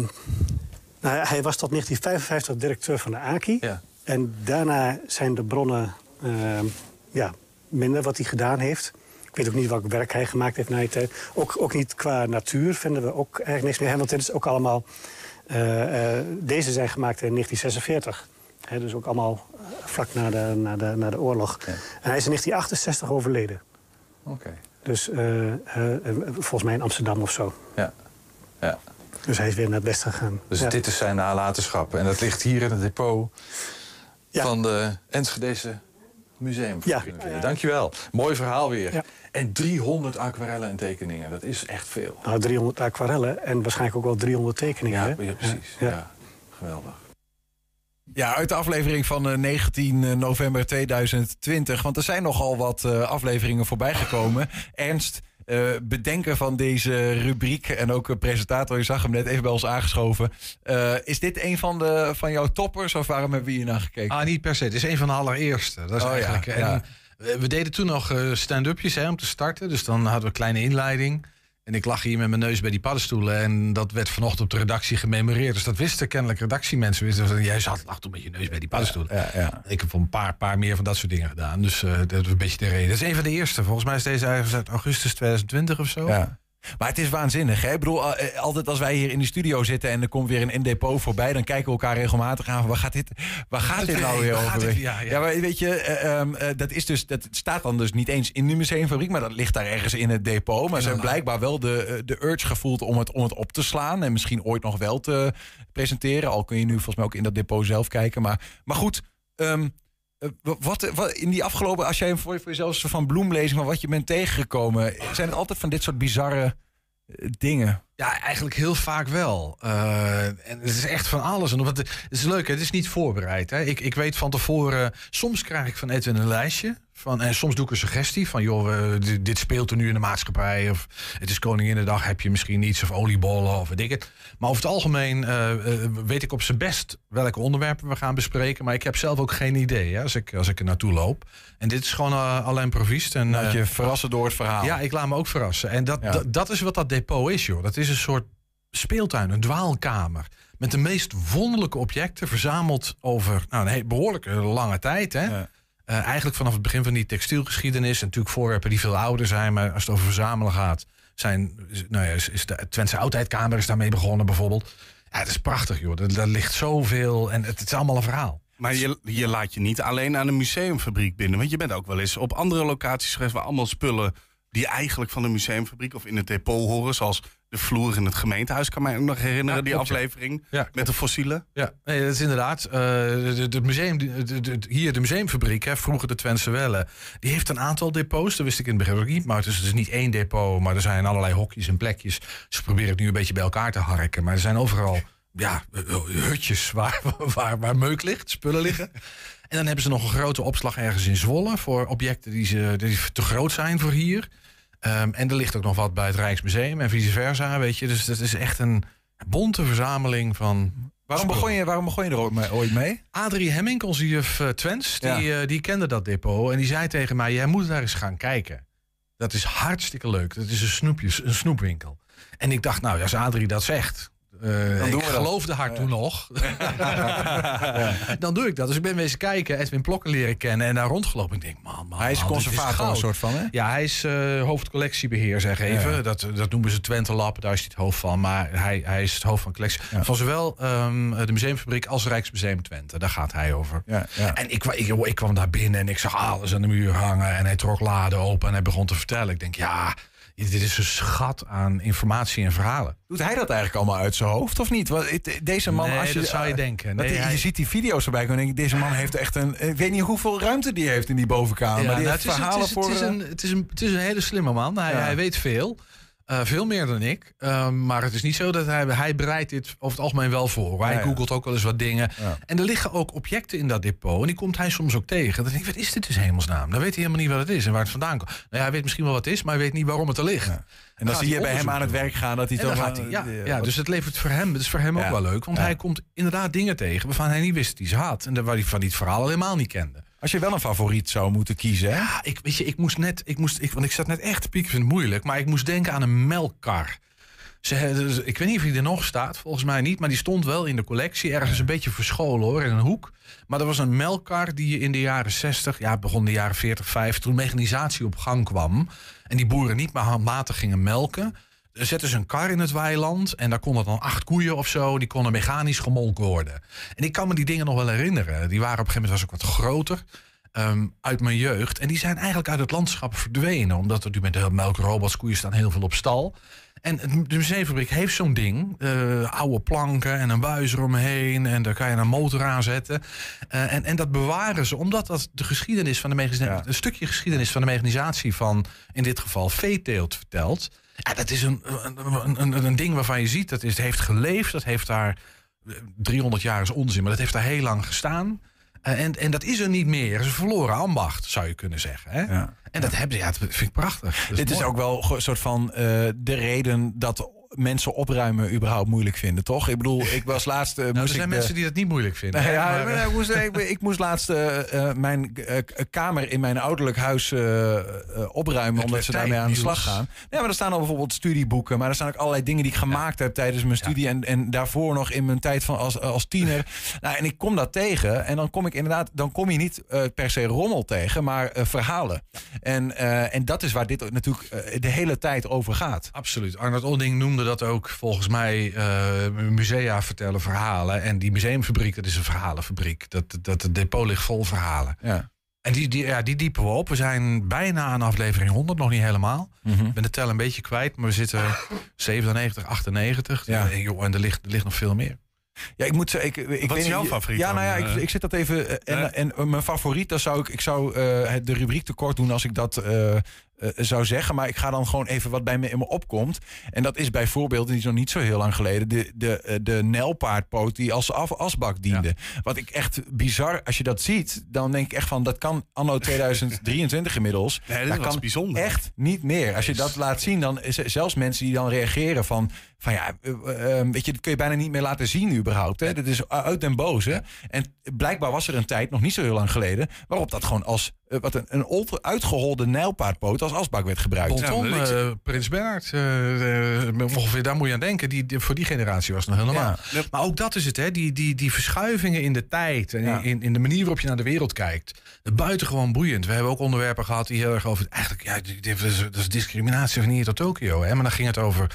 nou, hij was tot 1955 directeur van de AKI. Ja. En daarna zijn de bronnen ehm, ja, minder wat hij gedaan heeft. Ik weet ook niet welk werk hij gemaakt heeft na die tijd. Ook, ook niet qua natuur vinden we ook eigenlijk niks meer. Want dit is ook allemaal... eh, eh, deze zijn gemaakt in 1946. Hè, dus ook allemaal eh, vlak na de, na de, na de oorlog. En hij is in 1968 overleden. Oké. Dus volgens mij in Amsterdam of zo. Ja. ja. Dus hij is weer naar het westen gegaan. Dus Ja. dit is zijn nalatenschap. En dat ligt hier in het depot van de Enschedese Museum. Ja. Dankjewel. Mooi verhaal weer. Ja. En 300 aquarellen en tekeningen. Dat is echt veel. Nou, 300 aquarellen en waarschijnlijk ook wel 300 tekeningen. Ja, hè? ja, precies. Ja. Ja. Geweldig. Ja, uit de aflevering van eh, 19 november 2020. Want er zijn nogal wat eh, afleveringen voorbij gekomen. Ernst, eh, bedenker van deze rubriek en ook een presentator, je zag hem net even bij ons aangeschoven. Eh, is dit een van, de, van jouw toppers of waarom hebben we hier naar gekeken? Ah, niet per se. Het is een van de allereerste. Dat is Oh, eigenlijk. ja. we- We deden toen nog eh, stand-upjes om te starten. Dus dan hadden we een kleine inleiding. En ik lag hier met mijn neus bij die paddenstoelen. En dat werd vanochtend op de redactie gememoreerd. Dus dat wisten kennelijk redactiemensen. Wisten van, jij zat lag toen met je neus bij die paddenstoelen. Ja, ja. Ik heb een paar, paar meer van dat soort dingen gedaan. Dus eh, dat is een beetje de reden. Dat is een van de eerste. Volgens mij is deze ergens uit augustus 2020 of zo. Ja. Maar het is waanzinnig. Hè? Ik bedoel, eh, altijd als wij hier in de studio zitten en er komt weer een depot voorbij, dan kijken we elkaar regelmatig aan waar gaat dit, waar gaat dit nou weer over? dit? Ja, ja. maar weet je, eh, ehm, eh, dat, is dus, dat staat dan dus niet eens in de museumfabriek, maar dat ligt daar ergens in het depot. Maar ze hebben blijkbaar wel de, eh, de urge gevoeld om het, om het op te slaan en misschien ooit nog wel te presenteren. Al kun je nu volgens mij ook in dat depot zelf kijken. Maar, maar goed, ehm, eh, wat, wat in die afgelopen, als jij voor, voor jezelf van bloemlezing van wat je bent tegengekomen, zijn het altijd van dit soort bizarre eh, dingen? Ja, eigenlijk heel vaak wel. Eh, en het is echt van alles. En wat, het is leuk, hè? het is niet voorbereid. Hè? Ik, ik weet van tevoren, soms krijg ik van Edwin een lijstje. Van, en soms doe ik een suggestie van, joh, dit, dit speelt er nu in de maatschappij. Of het is Koninginnedag, heb je misschien iets. Of oliebollen, of weet ik het. Maar over het algemeen eh, eh, weet ik op zijn best welke onderwerpen we gaan bespreken. Maar ik heb zelf ook geen idee hè, als, ik, als ik er naartoe loop. En dit is gewoon uh, alleen proviest. En, Laat je verrassen door het verhaal. ja, ik laat me ook verrassen. En dat, Ja. dat, dat is wat dat depot is, joh. Dat is een soort speeltuin, een dwaalkamer. Met de meest wonderlijke objecten verzameld over nou, een behoorlijke lange tijd. Hè? Ja. Eh, eigenlijk vanaf het begin van die textielgeschiedenis. En natuurlijk voorwerpen die veel ouder zijn. Maar als het over verzamelen gaat, zijn, nou ja, is, is de Twentse Oudheidkamer is daarmee begonnen bijvoorbeeld. Ja, het is prachtig, joh. Er, er ligt zoveel en het, het is allemaal een verhaal. Maar je, je laat je niet alleen aan een museumfabriek binnen. Want je bent ook wel eens op andere locaties geweest waar allemaal spullen die eigenlijk van de museumfabriek of in het depot horen. Zoals De vloer in het gemeentehuis kan mij ook nog herinneren, Ja, die klopt, aflevering. Ja, met de fossielen. Ja, nee, dat is inderdaad. eh, de, de museum, de, de- de- hier de museumfabriek, hè, vroeger de Twentse Welle, die heeft een aantal depots. Dat wist ik in het begin ook niet. Maar het is, het is niet één depot, maar er zijn allerlei hokjes en plekjes. Ze proberen het nu een beetje bij elkaar te harken. Maar er zijn overal ja, eh, hutjes waar, waar, waar meuk ligt, spullen liggen. En dan hebben ze nog een grote opslag ergens in Zwolle voor objecten die, ze, die te groot zijn voor hier. Ehm, en er ligt ook nog wat bij het Rijksmuseum en vice versa, weet je. Dus dat is echt een bonte verzameling van... Waarom begon je, waarom begon je er ooit mee- ooit mee? Adrie Hemming, onze juf eh, Twents, die, eh, die kende dat depot. En die zei tegen mij, jij moet daar eens gaan kijken. Dat is hartstikke leuk. Dat is een, snoepjes, een snoepwinkel. En ik dacht, nou, als Adrie dat zegt... eh, doen ik dat. geloofde haar toen nog. Dan doe ik dat. Dus ik ben wezen kijken, Edwin Plokken leren kennen en daar rondgelopen. Ik denk, man, man, Hij is man, conservator een soort van, hè? Ja, hij is eh, hoofdcollectiebeheer, zeg even. Ja. Dat, dat noemen ze Twente Lab, daar is hij het hoofd van. Maar hij, hij is het hoofd van collectie. Van zowel ehm, de museumfabriek als Rijksmuseum Twente. Daar gaat hij over. Ja, ja. En ik, ik, ik kwam daar binnen en ik zag alles aan de muur hangen. En hij trok laden open en hij begon te vertellen. Ik denk, ja, dit is een schat aan informatie en verhalen. Doet hij dat eigenlijk allemaal uit zijn hoofd of niet? Want deze man, Nee, als je, dat zou je denken. want Nee, je ziet die video's erbij komen en denk deze man heeft echt een... Ik weet niet hoeveel ruimte die heeft in die bovenkamer. maar die nou, heeft het, is, verhalen het, is, voor... het, is eh, een, het, is een, het is een hele slimme man. Hij, Ja. hij weet veel. Eh, veel meer dan ik. Ehm, maar het is niet zo dat hij... Hij bereidt dit over het algemeen wel voor. Hij Ja, ja. googelt ook wel eens wat dingen. Ja. En er liggen ook objecten in dat depot. En die komt hij soms ook tegen. Dan denk ik, wat is dit dus hemelsnaam? Dan weet hij helemaal niet wat het is en waar het vandaan komt. Nou ja, hij weet misschien wel wat het is, maar hij weet niet waarom het er ligt. En dan zie je bij hem aan het werk gaan dat hij dan gaat wel- hij, ja, die- dus het levert voor hem, het is voor hem ook wel leuk. Want hij komt inderdaad dingen tegen waarvan hij niet wist dat hij ze had. En waar hij van die het verhaal helemaal niet kende. Als je wel een favoriet zou moeten kiezen, hè? Ja, ik, weet je, ik moest net, ik moest, ik, want ik zat net echt te pieken, vind het moeilijk. Maar ik moest denken aan een melkkar. Ze, dus ik weet niet of die er nog staat, volgens mij niet. Maar die stond wel in de collectie, ergens een beetje verscholen hoor, in een hoek. Maar er was een melkkar die je in de jaren 60, ja, begon de jaren 40, 50, toen mechanisatie op gang kwam. En die boeren niet meer handmatig gingen melken. Er zetten ze een kar in het weiland en daar konden dan acht koeien of zo. Die konden mechanisch gemolken worden. En ik kan me die dingen nog wel herinneren. Die waren op een gegeven moment was ook wat groter ehm, uit mijn jeugd. En die zijn eigenlijk uit het landschap verdwenen. Omdat er nu met de melkrobots, koeien staan heel veel op stal. En de museumfabriek heeft zo'n ding. eh, oude planken en een buis eromheen. En daar kan je een motor aan zetten. Eh, en, en dat bewaren ze, omdat dat de geschiedenis van de mechanisatie... een stukje geschiedenis van de mechanisatie van, in dit geval, veeteelt vertelt. Ja, dat is een, een, een, een, ding waarvan je ziet, dat is, het heeft geleefd. Dat heeft daar, eh, 300 jaar is onzin, maar dat heeft daar heel lang gestaan. Eh, en, en dat is er niet meer. Het is een verloren ambacht, zou je kunnen zeggen. Hè? Ja. En dat hebben ze, ja, dat vind ik prachtig. Dit is ook wel een soort van eh, de reden dat mensen opruimen überhaupt moeilijk vinden, toch? Ik bedoel, ik was laatst... eh, Nou, er zijn de- mensen die dat niet moeilijk vinden. Ja, maar, eh, ik, moest, ik, ik moest laatst eh, eh, mijn eh, kamer in mijn ouderlijk huis eh, eh, opruimen. omdat ze daarmee aan de slag gaan. Ja, maar er staan al bijvoorbeeld studieboeken. Maar er staan ook allerlei dingen die ik gemaakt heb tijdens mijn studie. En, en daarvoor nog in mijn tijd van als, als tiener. nou, en ik kom dat tegen. En dan kom ik inderdaad, dan kom je niet eh, per se rommel tegen, maar eh, verhalen. En, eh, en dat is waar dit natuurlijk eh, de hele tijd over gaat. Absoluut. Arnold Olding noemde dat ook volgens mij eh, musea vertellen verhalen. En die museumfabriek, dat is een verhalenfabriek. Dat, dat het depot ligt vol verhalen. Ja. En die, die, ja, die diepen we op. We zijn bijna aan aflevering 100, nog niet helemaal. Mhm. Ik ben de tel een beetje kwijt, maar we zitten 97, 98. Ja. En, joh, en er, ligt, er ligt nog veel meer. Ja, ik moet ik, ik Wat weet is niet- jouw favoriet Ja, nou ja, ik, eh? ik zit dat even. eh, En, en, mijn favoriet, dan zou ik, ik zou het- de rubriek tekort doen als ik dat eh, zou zeggen. Maar ik ga dan gewoon even wat bij me in me opkomt. En dat is bijvoorbeeld, die is nog niet zo heel lang geleden, de, de, eh, de nijlpaardpoot die als af, asbak diende. Wat ik echt bizar, als je dat ziet, dan denk ik echt van dat kan anno 2023 inmiddels. Nee, dat was kan bijzonder. echt niet meer. Als je dat laat zien, dan is er zelfs mensen die dan reageren van, van ja, eh, weet je, dat kun je bijna niet meer laten zien überhaupt. Hè? Dat is uit den boze. En blijkbaar was er een tijd, nog niet zo heel lang geleden, waarop dat gewoon als eh, wat een, een old- uitgeholde nijlpaardpoot als asbak werd gebruikt. Je- eh, Prins Bernhard, eh, eh, ongeveer daar moet je aan denken. Die, die- voor die generatie was het nog helemaal. Ja. Maar ook dat is het, hè? Die, die, die verschuivingen in de tijd en Ja. in, in de manier waarop je naar de wereld kijkt. Buitengewoon boeiend. We hebben ook onderwerpen gehad die heel erg over. Eigenlijk, ja, die- dat is, dat is discriminatie van hier tot Tokio. Hè? Maar dan ging het over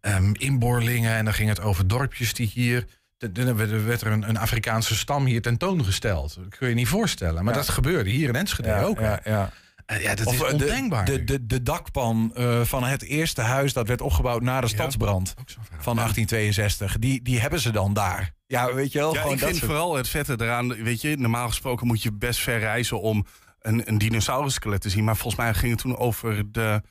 ehm, inboorlingen en dan ging het over dorpjes die hier. Dan werd er een, een Afrikaanse stam hier tentoongesteld. Dat kun je je niet voorstellen. Maar Ja. dat gebeurde hier in Enschede Ja, ook. ja, ja. Ja, dat Of, is eh, de- ondenkbaar. De, de, de, dakpan eh, van het eerste huis dat werd opgebouwd na de stadsbrand van 1862. Die, die hebben ze dan daar. Ja, weet je wel? Ja, gewoon ik dat vind soort- vooral het vette eraan, weet je, normaal gesproken moet je best ver reizen om een, een dinosaurus-skelet te zien. Maar volgens mij ging het toen over de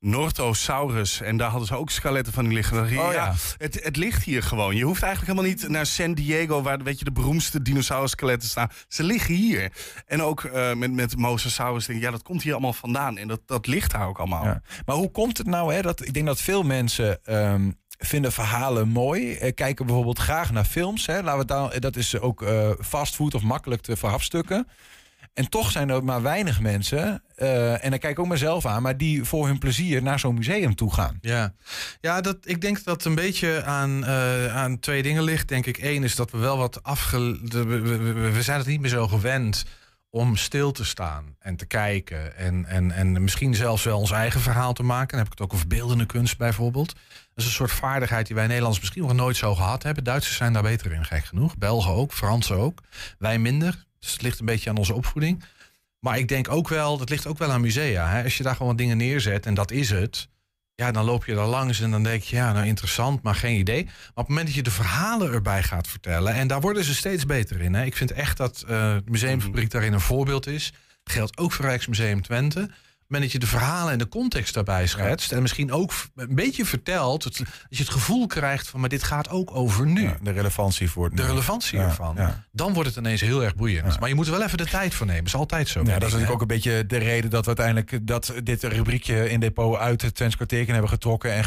Nortosaurus. En daar hadden ze ook skeletten van die liggen. Oh, ja, ja. Het, het ligt hier gewoon. Je hoeft eigenlijk helemaal niet naar San Diego, waar weet je, de beroemdste dinosaurus-skeletten staan. Ze liggen hier. En ook eh, met, met Mosasaurus, denk ik, ja, dat komt hier allemaal vandaan. En dat, dat ligt daar ook allemaal. Ja. Maar hoe komt het nou? Hè, dat, ik denk dat veel mensen ehm, vinden verhalen mooi. Eh, kijken bijvoorbeeld graag naar films. Hè. Laten we dat is ook eh fastfood of makkelijk te verhafstukken. En toch zijn er maar weinig mensen, eh, en daar kijk ik ook mezelf aan, maar die voor hun plezier naar zo'n museum toe gaan. Ja, ja dat, ik denk dat het een beetje aan, eh, aan twee dingen ligt. Denk ik. Eén is dat we wel wat afge... we zijn het niet meer zo gewend om stil te staan en te kijken. En, en, en misschien zelfs wel ons eigen verhaal te maken. Dan heb ik het ook over beeldende kunst bijvoorbeeld. Dat is een soort vaardigheid die wij Nederlanders misschien nog nooit zo gehad hebben. Duitsers zijn daar beter in, gek genoeg. Belgen ook, Fransen ook. Wij minder. Dus het ligt een beetje aan onze opvoeding. Maar ik denk ook wel, dat ligt ook wel aan musea. Hè? Als je daar gewoon wat dingen neerzet, en dat is het. Ja, dan loop je daar langs en dan denk je, ja, nou interessant, maar geen idee. Maar op het moment dat je de verhalen erbij gaat vertellen, en daar worden ze steeds beter in. Hè? Ik vind echt dat het Museumfabriek daarin een voorbeeld is. Dat geldt ook voor Rijksmuseum Twente. Moment dat je de verhalen en de context daarbij schetst... en misschien ook een beetje vertelt... het- dat je het gevoel krijgt van, maar dit gaat ook over nu. de relevantie voor het De nu. relevantie Ja, ervan. ja. Dan wordt het ineens heel erg boeiend. Maar je moet er wel even de tijd voor nemen. Dat is altijd zo. Ja, dat is natuurlijk ook een beetje de reden dat we uiteindelijk dat dit rubriekje in depot uit het Twents kwartiertje hebben getrokken en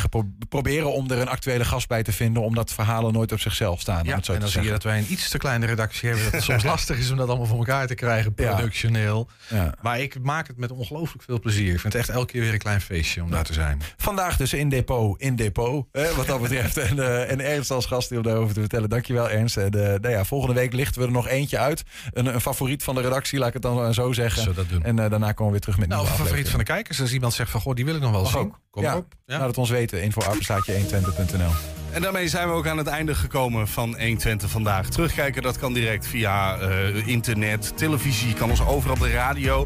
proberen om er een actuele gast bij te vinden, omdat verhalen nooit op zichzelf staan. Ja, en dan zie je dat wij een iets te kleine redactie hebben. Dat het soms lastig is om dat allemaal voor elkaar te krijgen, productioneel. Ja. Maar ik maak het met ongelooflijk veel plezier. Ik vind het echt elke keer weer een klein feestje om daar te zijn. Vandaag dus in depot, in depot, hè, wat dat betreft. en, eh, en Ernst als gast die om daarover te vertellen. Dankjewel Ernst. En, eh, nou ja, volgende week lichten we er nog eentje uit. Een, een favoriet van de redactie, laat ik het dan zo zeggen. Zo dat doen. En eh, daarna komen we weer terug met Nou, een favoriet van de kijkers. Als iemand zegt van, goh, die wil ik nog wel zien. ook. Kom ja. op. Ja. Laat het ons weten. Info apenstaatje 120.nl. En daarmee zijn we ook aan het einde gekomen van 120 vandaag. Terugkijken, dat kan direct via eh, internet, televisie, kan ons overal op de radio.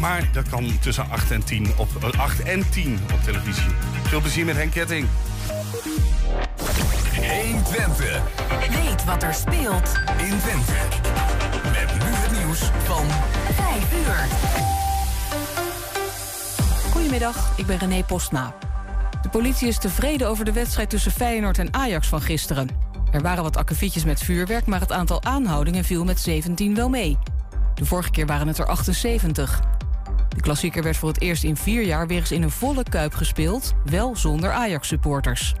Maar dat kan tussen 8 en 10 op, eh, 8 en 10 op televisie. Veel plezier met Henk Ketting. 120 Weet wat er speelt in Twente. Met nu het nieuws van 5 uur. Goedemiddag, ik ben René Postma. Politie is tevreden over de wedstrijd tussen Feyenoord en Ajax van gisteren. Er waren wat akkefietjes met vuurwerk, maar het aantal aanhoudingen viel met 17 wel mee. De vorige keer waren het er 78. De klassieker werd voor het eerst in vier jaar weer eens in een volle kuip gespeeld, wel zonder Ajax-supporters.